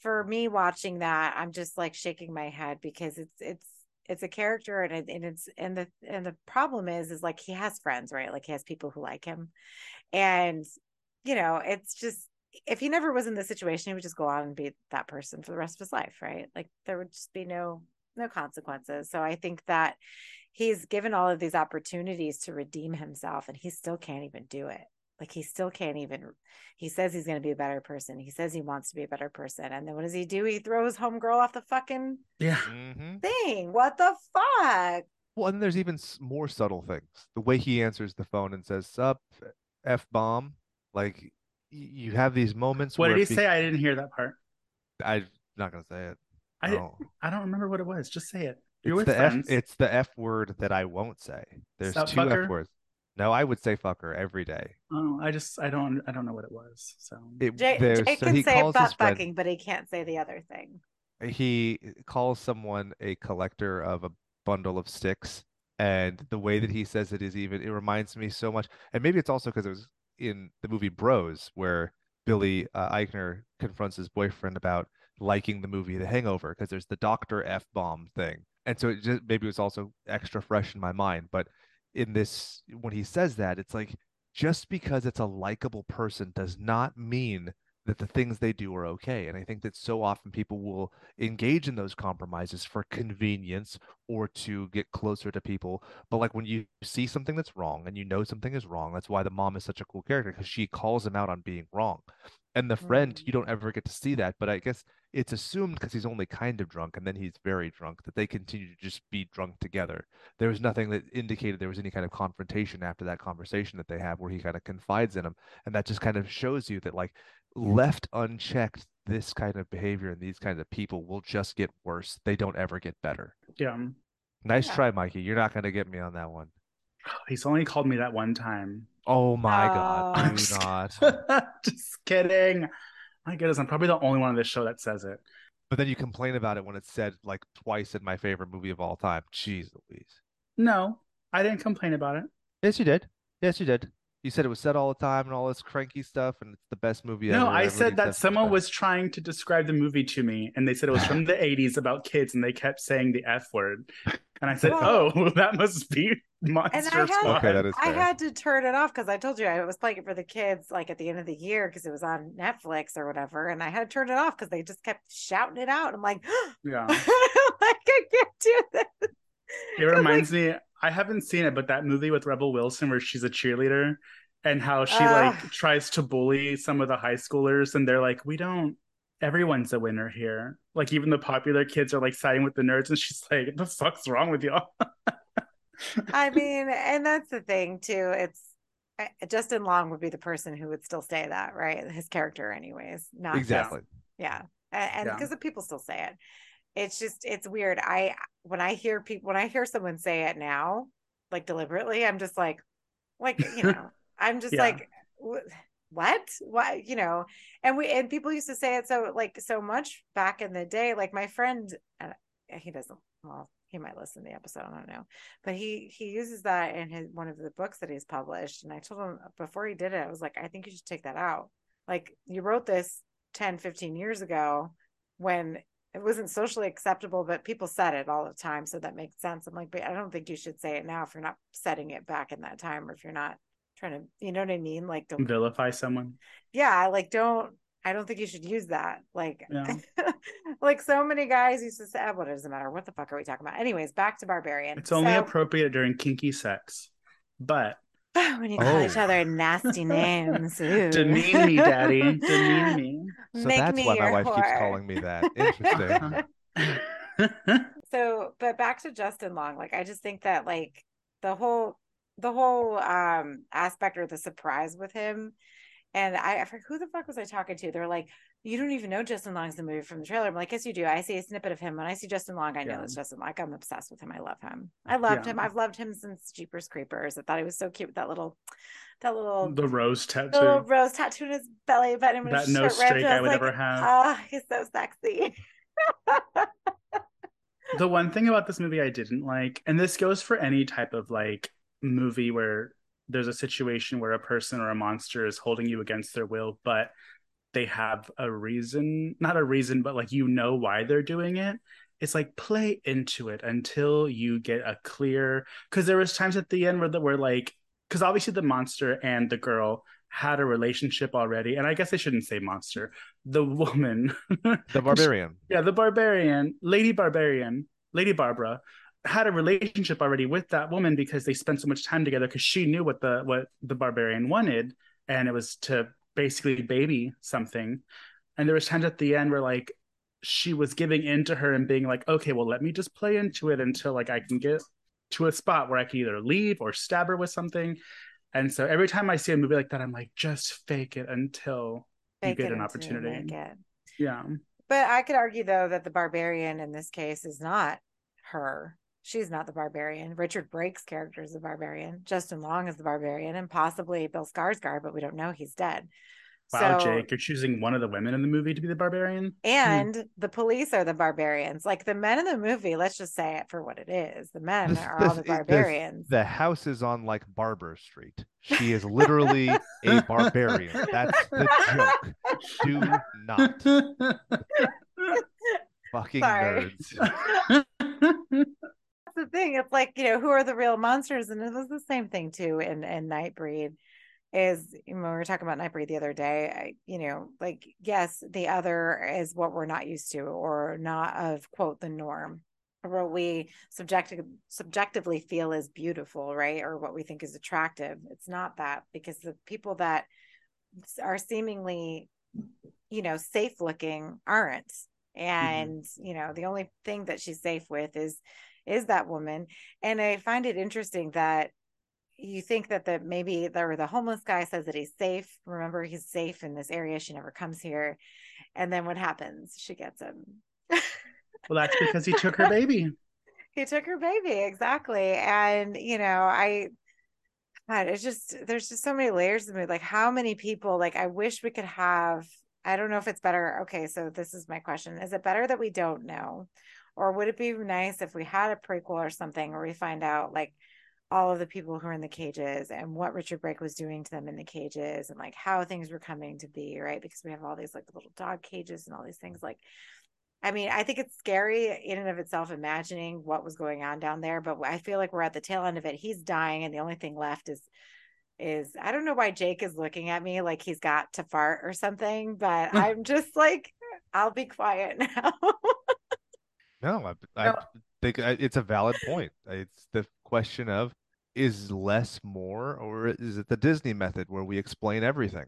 for me watching that i'm just like shaking my head because it's it's it's a character and, it, and it's and the and the problem is is like he has friends right? Like he has people who like him and you know it's just if he never was in this situation he would just go on and be that person for the rest of his life right? Like there would just be no no consequences. So i think that he's given all of these opportunities to redeem himself and he still can't even do it like he still can't even he says he's going to be a better person he says he wants to be a better person and then what does he do he throws homegirl off the fucking Yeah. mm-hmm. thing what the fuck well and there's even more subtle things the way he answers the phone and says sup f bomb like you have these moments What where did he be- say? I didn't hear that part. i'm not gonna say it I No. I don't remember what it was. Just say it. You're it's with the F, it's the F word that I won't say. There's Sup, two fucker? F words. No, I would say fucker every day. oh, I just I don't I don't know what it was. So It, jake, there's- jake so can he say calls his butt friend- fucking but he can't say the other thing he calls someone a collector of a bundle of sticks and the way that he says it is even it reminds me so much and maybe it's also because it was in the movie bros where billy uh, eichner confronts his boyfriend about liking the movie the hangover because there's the dr f-bomb thing and so it just maybe it was also extra fresh in my mind but in this when he says that it's like just because it's a likable person does not mean that the things they do are okay and i think that so often people will engage in those compromises for convenience or to get closer to people. But like when you see something that's wrong and you know something is wrong, that's why the mom is such a cool character because she calls him out on being wrong. And the friend, Mm. you don't ever get to see that, but I guess it's assumed because he's only kind of drunk and then he's very drunk that they continue to just be drunk together. There was nothing that indicated there was any kind of confrontation after that conversation that they have where he kind of confides in him. And that just kind of shows you that like left unchecked, this kind of behavior and these kinds of people will just get worse. They don't ever get better. yeah, Nice Yeah. try, Mikey. You're not going to get me on that one. he's only called me that one time. Oh my Oh. God. Do not. [laughs] just kidding. My goodness, I'm probably the only one on this show that says it. But then you complain about it when it's said like twice in my favorite movie of all time. Jeez Louise. No, I didn't complain about it. Yes, you did. Yes, you did. You said it was said all the time and all this cranky stuff, and it's the best movie ever. No, I said that someone was trying to describe the movie to me, and they said it was from [laughs] the 80s about kids, and they kept saying the F word. And I said, oh, [laughs] Well- oh, that must be Monster had- Squad. Okay, that is I had to turn it off because I told you I was playing it for the kids like at the end of the year because it was on Netflix or whatever, and I had to turn it off because they just kept shouting it out. I'm like, [gasps] Yeah. [laughs] like I can't do this. It reminds me, I haven't seen it, but that movie with Rebel Wilson where she's a cheerleader and how she like tries to bully some of the high schoolers, and they're like, we don't. Everyone's a winner here. Like even the popular kids are like siding with the nerds, and she's like, the fuck's wrong with y'all?" [laughs] I mean, and that's the thing too. It's eh, Justin Long would be the person who would still say that, right? His character, anyways. Not just- exactly. yeah and and Yeah. because the people still say it it's just it's weird i when i hear people when i hear someone say it now like deliberately i'm just like like you [laughs] know i'm just Yeah. like "Wh- what? What you know and we and people used to say it so like so much back in the day like my friend uh, he doesn't well he might listen to the episode i don't know but he he uses that in his one of the books that he's published and i told him before he did it i was like i think you should take that out. Like you wrote this 10 15 years ago when it wasn't socially acceptable but people said it all the time so that makes sense. I'm like but i don't think you should say it now if you're not setting it back in that time or if you're not trying to, you know what I mean? Like, don't vilify someone. Yeah, like don't. I don't think you should use that. Like, Yeah. [laughs] like so many guys used to say, "Ah, "What does it matter? What the fuck are we talking about?" Anyways, back to Barbarian. It's only So- appropriate during kinky sex. But [laughs] when you call each Oh. other nasty [laughs] names. Demean me, daddy. Demean me. So Make that's me why my your wife keeps calling me that. Interesting. so but back to justin long like i just think that like the whole the whole um aspect or the surprise with him. And i I who the fuck was i talking to? They're like you don't even know justin long's the movie from the trailer. I'm like yes you do. I see a snippet of him. When i see justin long i know Yeah. it's justin like i'm obsessed with him. I love him. I loved Yeah. him. I've loved him since jeepers creepers. I thought he was so cute with that little that little the rose tattoo, the little rose tattoo in his belly button That no streak and I would was ever have. ah he's so sexy. The one thing about this movie I didn't like, and this goes for any type of like movie where there's a situation where a person or a monster is holding you against their will, but they have a reason, not a reason, but like you know why they're doing it. It's like play into it until you get a clear because there was times at the end where the were like because obviously the monster and the girl had a relationship already, and I guess I shouldn't say monster. The woman The [laughs] barbarian. yeah, the barbarian, Lady Barbarian, Lady Barbara had a relationship already with that woman because they spent so much time together because she knew what the what the barbarian wanted and it was to basically baby something. And there was times at the end where like she was giving in to her and being like, okay, well, let me just play into it until like I can get to a spot where I can either leave or stab her with something. And so every time I see a movie like that, I'm like, just fake it until you get an opportunity. yeah. But I could argue though that the barbarian in this case is not her. She's not the barbarian. Richard Brake's character is the barbarian. Justin Long is the barbarian, and possibly Bill Skarsgård, but we don't know he's dead. Wow, so, Jake, you're choosing one of the women in the movie to be the barbarian. Hmm. and the police are the barbarians. Like the men in the movie, let's just say it for what it is. The men This- are all the is- this- barbarians. The house is on like Barber Street. She is literally a [laughs] barbarian. That's the joke. Do not. [laughs] Fucking Sorry. nerds. [laughs] That's the thing. It's like, you know, who are the real monsters? And it was the same thing too in, in Nightbreed. Is when we were talking about Nightbreed the other day, I, you know, like, yes, the other is what we're not used to or not of quote the norm or what we subjective, subjectively feel is beautiful, right? Or what we think is attractive. It's not that because the people that are seemingly, you know, safe looking aren't. Mm-hmm. And, you know, the only thing that she's safe with is is that woman. And I find it interesting that you think that the maybe the the homeless guy says that he's safe. Remember, he's safe in this area. She never comes here. And then what happens? She gets him. [laughs] Well, that's because he took her baby. [laughs] he took her baby exactly and you know i God, it's just there's just so many layers to me like how many people like i wish we could have i don't know if it's better okay so this is my question is it better that we don't know or would it be nice if we had a prequel or something where we find out like all of the people who are in the cages and what richard brake was doing to them in the cages and like how things were coming to be right because we have all these like little dog cages and all these things like I mean, I think it's scary in and of itself imagining what was going on down there, but I feel like we're at the tail end of it. He's dying, and the only thing left is is I don't know why Jake is looking at me like he's got to fart or something, but [laughs] I'm just like, I'll be quiet [laughs] now. No, I, I think uh, it's a valid point. It's the question of is less more, or is it the Disney method where we explain everything?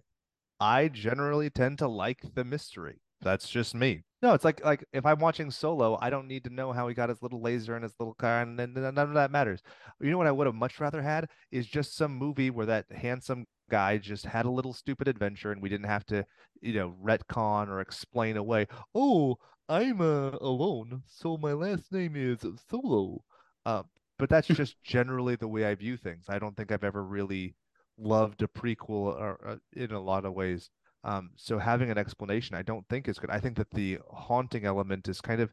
I generally tend to like the mystery. That's just me. No, it's like like if I'm watching Solo, I don't need to know how he got his little laser and his little car, and then none of that matters. You know what I would have much rather had is just some movie where that handsome guy just had a little stupid adventure, and we didn't have to, you know, retcon or explain away. Oh, I'm uh, alone, so my last name is Solo. Uh, but that's [laughs] just generally the way I view things. I don't think I've ever really loved a prequel or, uh, in a lot of ways. Um, so having an explanation, I don't think is good. I think that the haunting element is kind of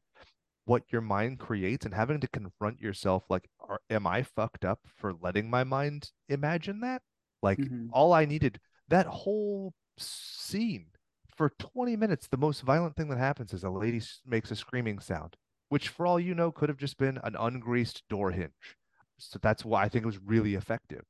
what your mind creates, and having to confront yourself, like, are, am I fucked up for letting my mind imagine that? Like, Mhm. all I needed that whole scene for 20 minutes, the most violent thing that happens is a lady makes a screaming sound, which, for all you know, could have just been an ungreased door hinge. So that's why I think it was really effective.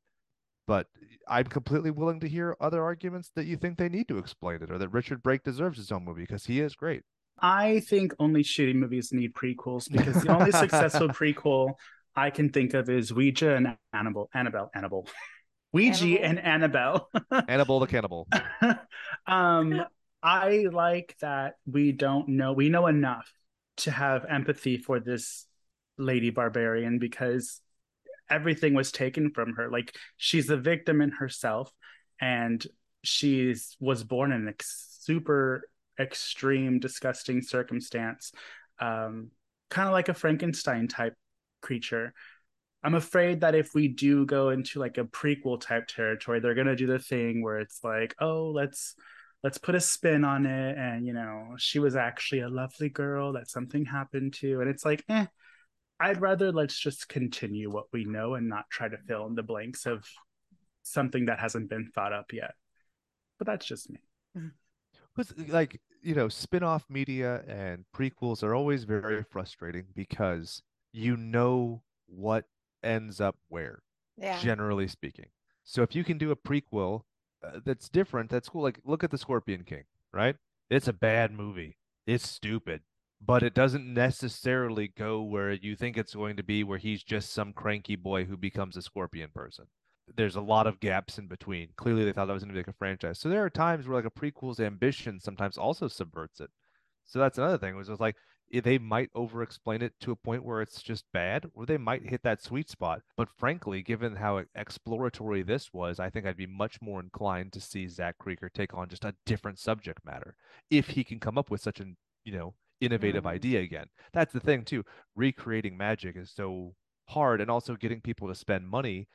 But I'm completely willing to hear other arguments that you think they need to explain it or that Richard Brake deserves his own movie because he is great. I think only shitty movies need prequels because the only successful [laughs] prequel I can think of is Ouija and Annabelle. Annabelle. Annabelle. Ouija Annabelle? and Annabelle. Annabelle the [laughs] Cannibal. um, [laughs] I like that we don't know. We know enough to have empathy for this lady barbarian because everything was taken from her. Like she's a victim in herself, and she's was born in a super extreme, disgusting circumstance, um, kind of like a Frankenstein type creature. I'm afraid that if we do go into like a prequel type territory, they're gonna do the thing where it's like, oh, let's let's put a spin on it, and you know, she was actually a lovely girl that something happened to, and it's like, eh. I'd rather let's just continue what we know and not try to fill in the blanks of something that hasn't been thought up yet. But that's just me. Because, like, you know, spin off media and prequels are always very frustrating because you know what ends up where, Yeah. generally speaking. So if you can do a prequel uh, that's different, that's cool. Like, look at The Scorpion King, right? It's a bad movie. It's stupid, but it doesn't necessarily go where you think it's going to be, where he's just some cranky boy who becomes a scorpion person. There's a lot of gaps in between. Clearly, they thought that was going to be like a franchise. So there are times where like a prequel's ambition sometimes also subverts it. So that's another thing. Was like eh, they might over-explain it to a point where it's just bad, or they might hit that sweet spot. But frankly, given how exploratory this was, I think I'd be much more inclined to see Zach Cregger take on just a different subject matter if he can come up with such an you know innovative Mhm. idea again. That's the thing too. Recreating magic is so hard, and also getting people to spend money.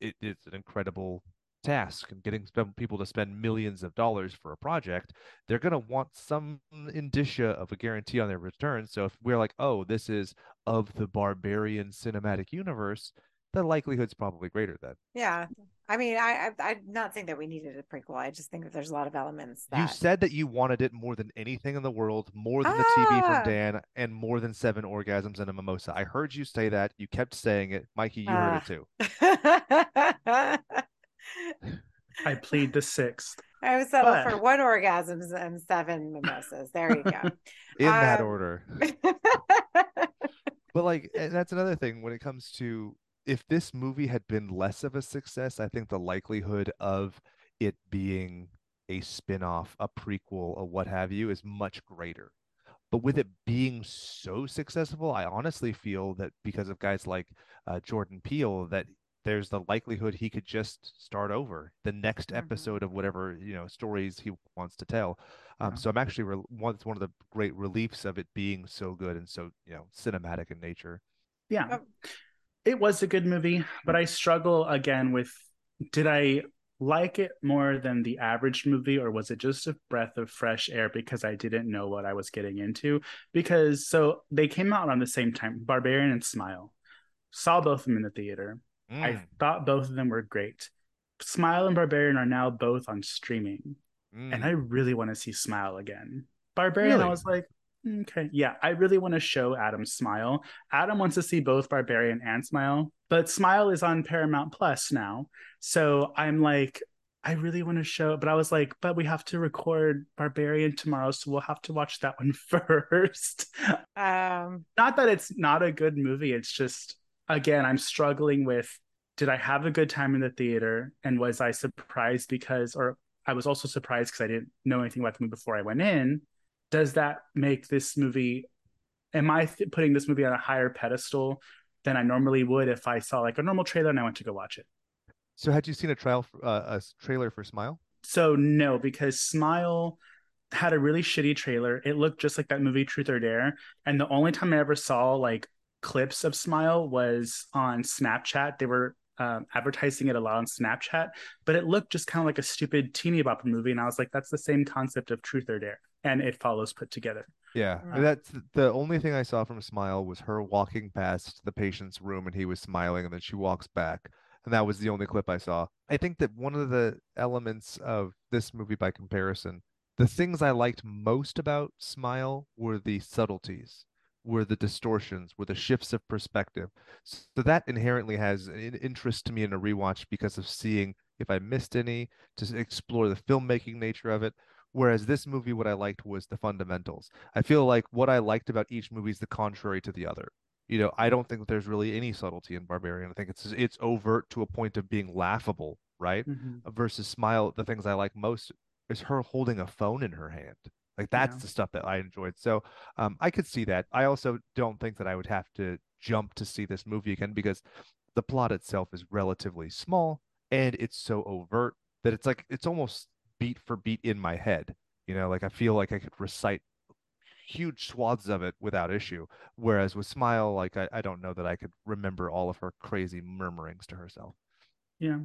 It, it's an incredible task and getting people to spend millions of dollars for a project they're going to want some indicia of a guarantee on their return so if we're like oh this is of the barbarian cinematic universe the likelihood's probably greater then Yeah. I mean, I, I I'm not saying that we needed a prequel. I just think that there's a lot of elements that you said that you wanted it more than anything in the world more than the tv Ah. from dan and more than seven orgasms and a mimosa i heard you say that you kept saying it mikey you heard it Ah. too [laughs] I plead the sixth. I would settle But- for one orgasms and seven mimosas. There you go. [laughs] in that Um, order [laughs] But like, and that's another thing when it comes to if this movie had been less of a success, I think the likelihood of it being a spin-off, a prequel, or what have you is much greater. But with it being so successful, I honestly feel that because of guys like uh, Jordan Peele, that there's the likelihood he could just start over the next Mhm. episode of whatever you know stories he wants to tell. Um, Yeah. so I'm actually re- one, one of the great reliefs of it being so good and so you know cinematic in nature. Yeah. Yep. It was a good movie, but I struggle again with did I like it more than the average movie or was it just a breath of fresh air because I didn't know what I was getting into? Because so they came out on the same time, Barbarian and Smile. Saw both of them in the theater. I Mm, thought both of them were great. Smile and Barbarian are now both on streaming. mm. and I really want to see Smile again. Barbarian, I was like, "Mm, okay, yeah, I really want to show Adam Smile. Adam wants to see both Barbarian and Smile, but Smile is on Paramount Plus now. So I'm like, I really want to show, but I was like, but we have to record Barbarian tomorrow, so we'll have to watch that one [laughs] first. um, not that it's not a good movie, it's just, again, I'm struggling with did I have a good time in the theater and was I surprised because, or I was also surprised because I didn't know anything about the movie before I went in. Does that make this movie? Am I th- putting this movie on a higher pedestal than I normally would if I saw like a normal trailer and I went to go watch it? So had you seen a trial, for, uh, a trailer for Smile? So no, because Smile had a really shitty trailer. It looked just like that movie Truth or Dare, and the only time I ever saw like clips of Smile was on Snapchat. They were um, advertising it a lot on Snapchat, but it looked just kind of like a stupid teeny bopper movie, and I was like, that's the same concept of Truth or Dare, and it follows put together. Yeah, Right. that's the only thing I saw from Smile was her walking past the patient's room and he was smiling, and then she walks back, and that was the only clip I saw. I think that one of the elements of this movie, by comparison, the things I liked most about Smile were the subtleties, were the distortions, were the shifts of perspective. So that inherently has an interest to me in a rewatch because of seeing if I missed any, to explore the filmmaking nature of it. Whereas this movie, what I liked was the fundamentals. I feel like what I liked about each movie is the contrary to the other. You know, I don't think that there's really any subtlety in Barbarian. I think it's it's overt to a point of being laughable, right? Mhm. Versus Smile, the things I like most is her holding a phone in her hand. Like that's Yeah. the stuff that I enjoyed. So um, I could see that. I also don't think that I would have to jump to see this movie again because the plot itself is relatively small and it's so overt that it's like it's almost beat for beat in my head. You know, like I feel like I could recite huge swaths of it without issue. Whereas with Smile, like I, I don't know that I could remember all of her crazy murmurings to herself. Yeah.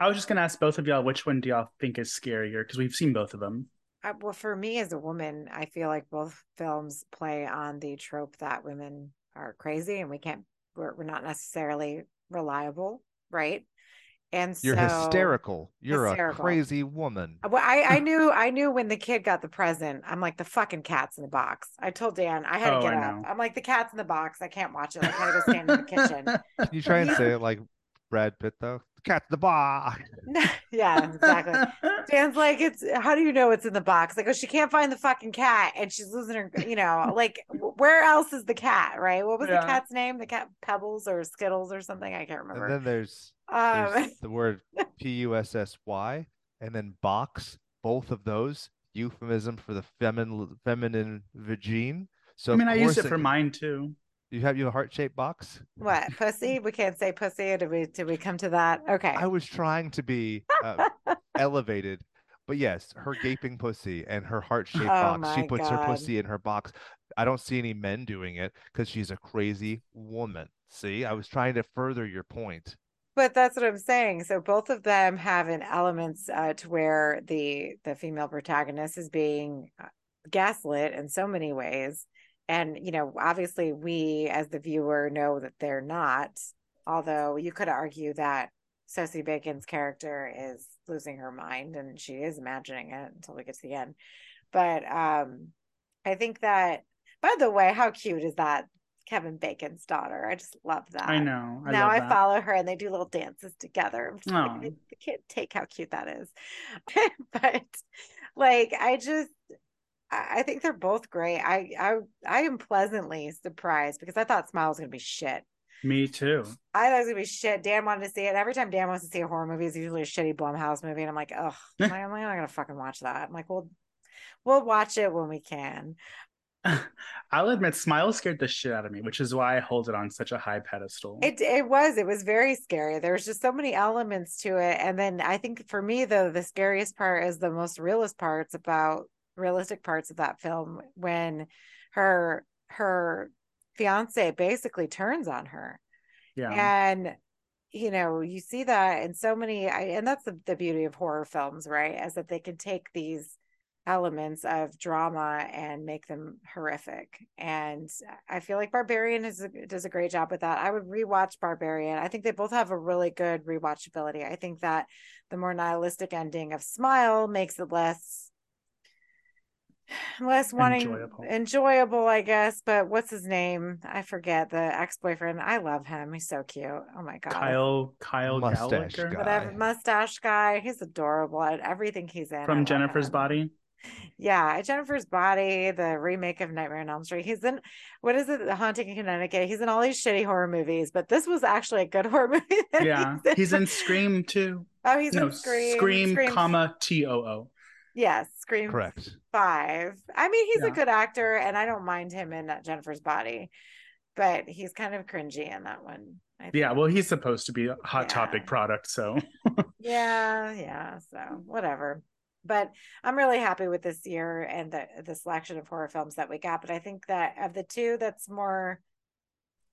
I was just gonna ask both of y'all which one do y'all think is scarier because we've seen both of them. Uh, well, for me as a woman, I feel like both films play on the trope that women are crazy and we can't, we're, we're not necessarily reliable, right? And You're so, hysterical. You're Hysterical. a crazy woman. Uh, well, I, I [laughs] knew I knew when the kid got the present. I'm like the fucking cat's in the box. I told Dan I had to Oh, get I up. know. I'm like the cat's in the box. I can't watch it. I gotta go stand in the kitchen. [laughs] You try and say it like Brad Pitt though? Cat's the bar. [laughs] yeah, exactly. Dan's like, it's how do you know it's in the box? Like, oh, she can't find the fucking cat and she's losing her, you know, [laughs] like where else is the cat, right? What was Yeah. the cat's name? The cat Pebbles or Skittles or something? I can't And remember. then there's um, there's the word [laughs] P U S S Y and then box. Both of those euphemism for the feminine feminine vagine. So I mean, I use course it for mine too. You have your heart shaped box. what pussy? We can't say pussy. Did we? Did we come to that? Okay. I was trying to be uh, [laughs] elevated, but yes, her gaping pussy and her heart shaped Oh box. She puts her pussy in her box. I don't see any men doing it because she's a crazy woman. See, I was trying to further your point. But that's what I'm saying. So both of them have an elements uh, to where the the female protagonist is being uh, gaslit in so many ways, and you know, obviously, we as the viewer know that they're not. Although you could argue that Sosie Bacon's character is losing her mind and she is imagining it until we get to the end. But um, I think that. By the way, how cute is that Kevin Bacon's daughter? I just love that I know. I now I that. follow her and they do little dances together. Like, [laughs] I I can't take how cute that is. [laughs] but like I just I think they're both great. I I I am pleasantly surprised because I thought Smile was gonna be shit. Me too. I thought it was gonna be shit. Dan wanted to see it. Every time Dan wants to see a horror movie, it's usually a shitty Blumhouse movie. And I'm like, oh, I'm [laughs] not gonna fucking watch that. I'm like, well, we'll watch it when we can. [laughs] I'll admit, Smile scared the shit out of me, which is why I hold it on such a high pedestal. It it was it was very scary. There was just so many elements to it, and then I think for me though the scariest part is the most realist parts about realistic parts of that film when her her fiance basically turns on her, yeah. and you know you see that in so many, I, and that's the the beauty of horror films, right? Is that they can take these elements of drama and make them horrific. And I feel like Barbarian is, does a great job with that. I would rewatch Barbarian. I think they both have a really good rewatchability. I think that the more nihilistic ending of Smile makes it less [sighs] less wanting Enjoyable. enjoyable, I guess. But what's his name? I forget the ex-boyfriend. I love him. He's so cute. Oh my god. Kyle Kyle Mustache Gallner guy. Whatever mustache guy, he's adorable at everything he's in. From Jennifer's him. Body. Yeah, Jennifer's Body, the remake of Nightmare on Elm Street. He's in what is it? The Haunting in Connecticut. He's in all these shitty horror movies, but this was actually a good [laughs] horror movie. Yeah, he's in Scream too. Oh, he's no, in Scream. Scream, comma T O O. Yes, Scream Correct. Five. I mean, he's a good actor, and I don't mind him in uh, Jennifer's Body, but he's kind of cringy in that one. Yeah, well, he's supposed to be a hot Yeah. topic product, so [laughs] Yeah, yeah. So whatever. But I'm really happy with this year and the the selection of horror films that we got. But I think that of the two that's more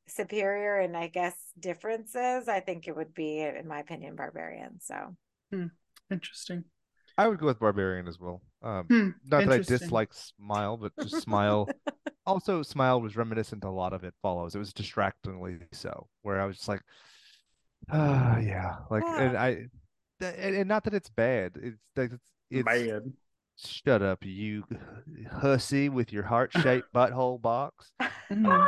superior and I guess differences, I think it would be, in my opinion, Barbarian. So hmm, interesting. I would go with Barbarian as well. Um, Hmm, not that I dislike Smile, but just Smile. [laughs] also, Smile was reminiscent. A lot of it follows. It was distractingly so. Where I was just like, [sighs] ah, yeah, like, and I, and, and not that it's bad. It's like it's, it's Bad. Shut up, you hussy with your heart-shaped [laughs] butthole box. Mhm.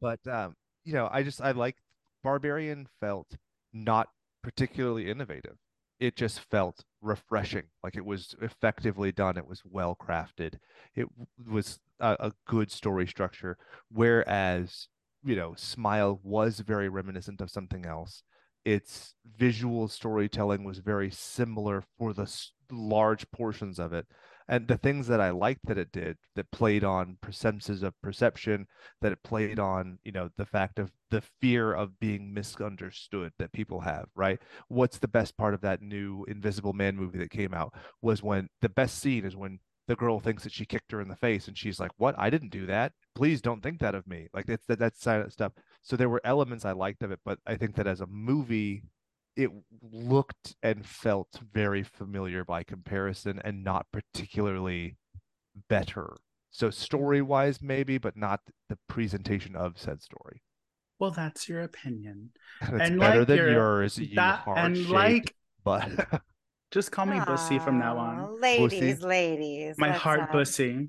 But um, you know, I just I like Barbarian felt not particularly innovative. It just felt refreshing, like it was effectively done. It was well crafted. It was a, a good story structure. Whereas, you know, Smile was very reminiscent of something else. Its visual storytelling was very similar for the large portions of it. And the things that I liked that it did, that played on senses of perception, that it played on, you know, the fact of the fear of being misunderstood that people have, right? What's the best part of that new Invisible Man movie that came out was when the best scene is when the girl thinks that she kicked her in the face and she's like, "What? I didn't do that. Please don't think that of me." Like that's that that's silent stuff. So there were elements I liked of it, but I think that as a movie, it looked and felt very familiar by comparison and not particularly better. So story wise, maybe, but not the presentation of said story. Well, that's your opinion. [laughs] It's And better like than your- yours, you That heart and shaped like, but [laughs] just call me Bussy from now on. Ladies, Bussy. ladies. My heart um, Bussy.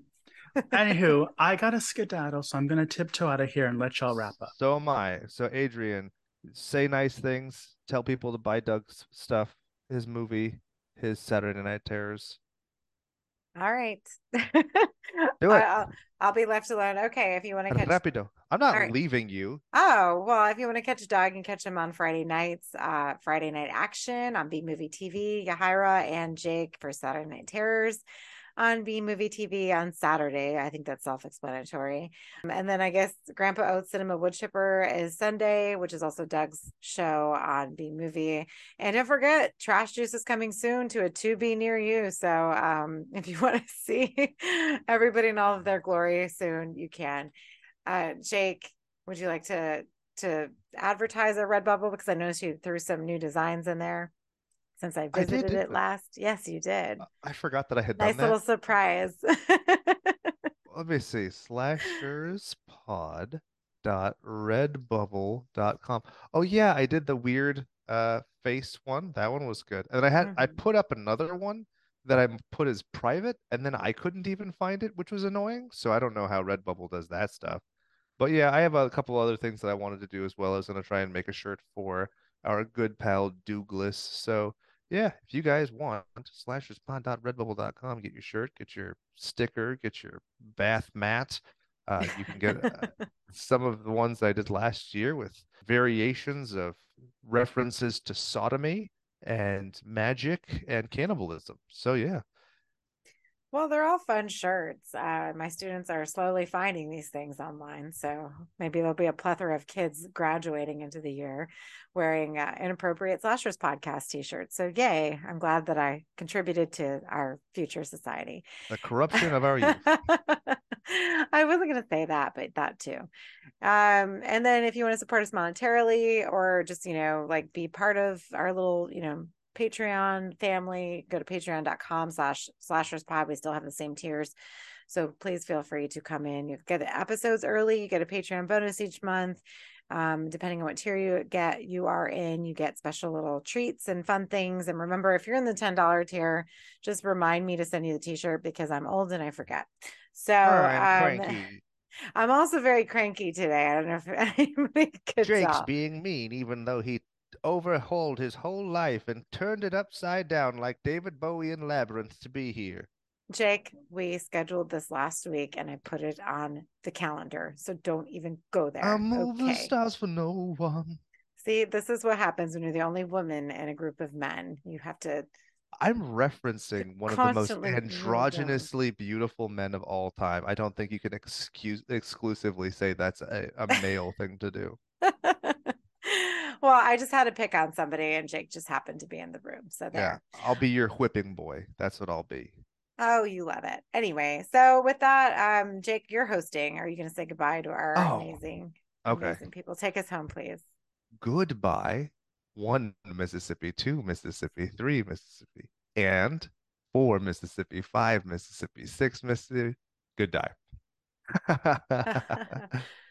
Anywho, I got a skedaddle, so I'm gonna tiptoe out of here and let y'all wrap up. So am I. So Adrian, say nice things. Tell people to buy Doug's stuff, his movie, his Saturday Night Terrors. All right. [laughs] Do it. I'll, I'll be left alone. Okay, if you want to catch Rapido. I'm not right. leaving you. Oh, well, if you want to catch Doug and catch him on Friday nights, uh, Friday Night Action on B Movie TV, Yahira and Jake for Saturday Night Terrors on B Movie TV on Saturday. I think that's self explanatory. And then I guess Grandpa Oates Cinema Wood Chipper is Sunday, which is also Doug's show on B Movie. And don't forget, Trash Juice is coming soon to a 2B near you. So um, [laughs] if you want to [laughs] see everybody in all of their glory soon, you can. Uh, Jake, would you like to to advertise a Redbubble because I noticed you threw some new designs in there since I I did, visited it I? last. Yes, you did. I forgot that I had Nice done that. little surprise. [laughs] Let me see. Slasherspod dot redbubble.com. Oh yeah, I did the weird uh face one. That one was good. And I had I Mhm. put up another one that I put as private, and then I couldn't even find it, which was annoying. So I don't know how Redbubble does that stuff. But yeah, I have a couple other things that I wanted to do as well I was gonna try and make a shirt for our good pal Douglas. So yeah, if you guys want, slasherspod.redbubble.com, get your shirt, get your sticker, get your bath mat. Uh, you can get uh, [laughs] some of the ones I did last year with variations of references to sodomy and magic and cannibalism. So yeah, well, they're all fun shirts. Uh, my students are slowly finding these things online, so maybe there'll be a plethora of kids graduating into the year wearing uh, inappropriate slashers podcast T-shirts. So yay! I'm glad that I contributed to our future society. the corruption of our youth. [laughs] I wasn't going to say that, but that too. Um, and then if you want to support us monetarily or just, you know, like be part of our little, you know, Patreon family, go to patreon.com slash slashers pod. We still have the same tiers. So please feel free to come in. You get the episodes early, you get a Patreon bonus each month. Um, depending on what tier you get, you are in, you get special little treats and fun things. And remember, if you're in the $10 tier, just remind me to send you the t-shirt because I'm old and I forget. So I'm um. [laughs] I'm also very cranky today. I don't know if [laughs] anybody could Jake's tell. being mean, even though he overhauled his whole life and turned it upside down like David Bowie in Labyrinth to be here. Jake, we scheduled this last week and I put it on the calendar. So don't even go there. I move the okay. stars for no one. See, this is what happens when you're the only woman in a group of men. You have to I'm referencing one of the most androgynously beautiful men of all time. I don't think you can excuse exclusively say that's a, a male thing to do. [laughs] well, I just had to pick on somebody and Jake just happened to be in the room. So Yeah. I'll be your whipping boy. That's what I'll be. Oh, you love it. Anyway, so with that, um, Jake, you're hosting. Are you going to say goodbye to our Oh, amazing, Okay. amazing people? Take us home, please. Goodbye. One Mississippi, two Mississippi, three Mississippi, and four Mississippi, five Mississippi, six Mississippi. Good die. [laughs] [laughs] [laughs]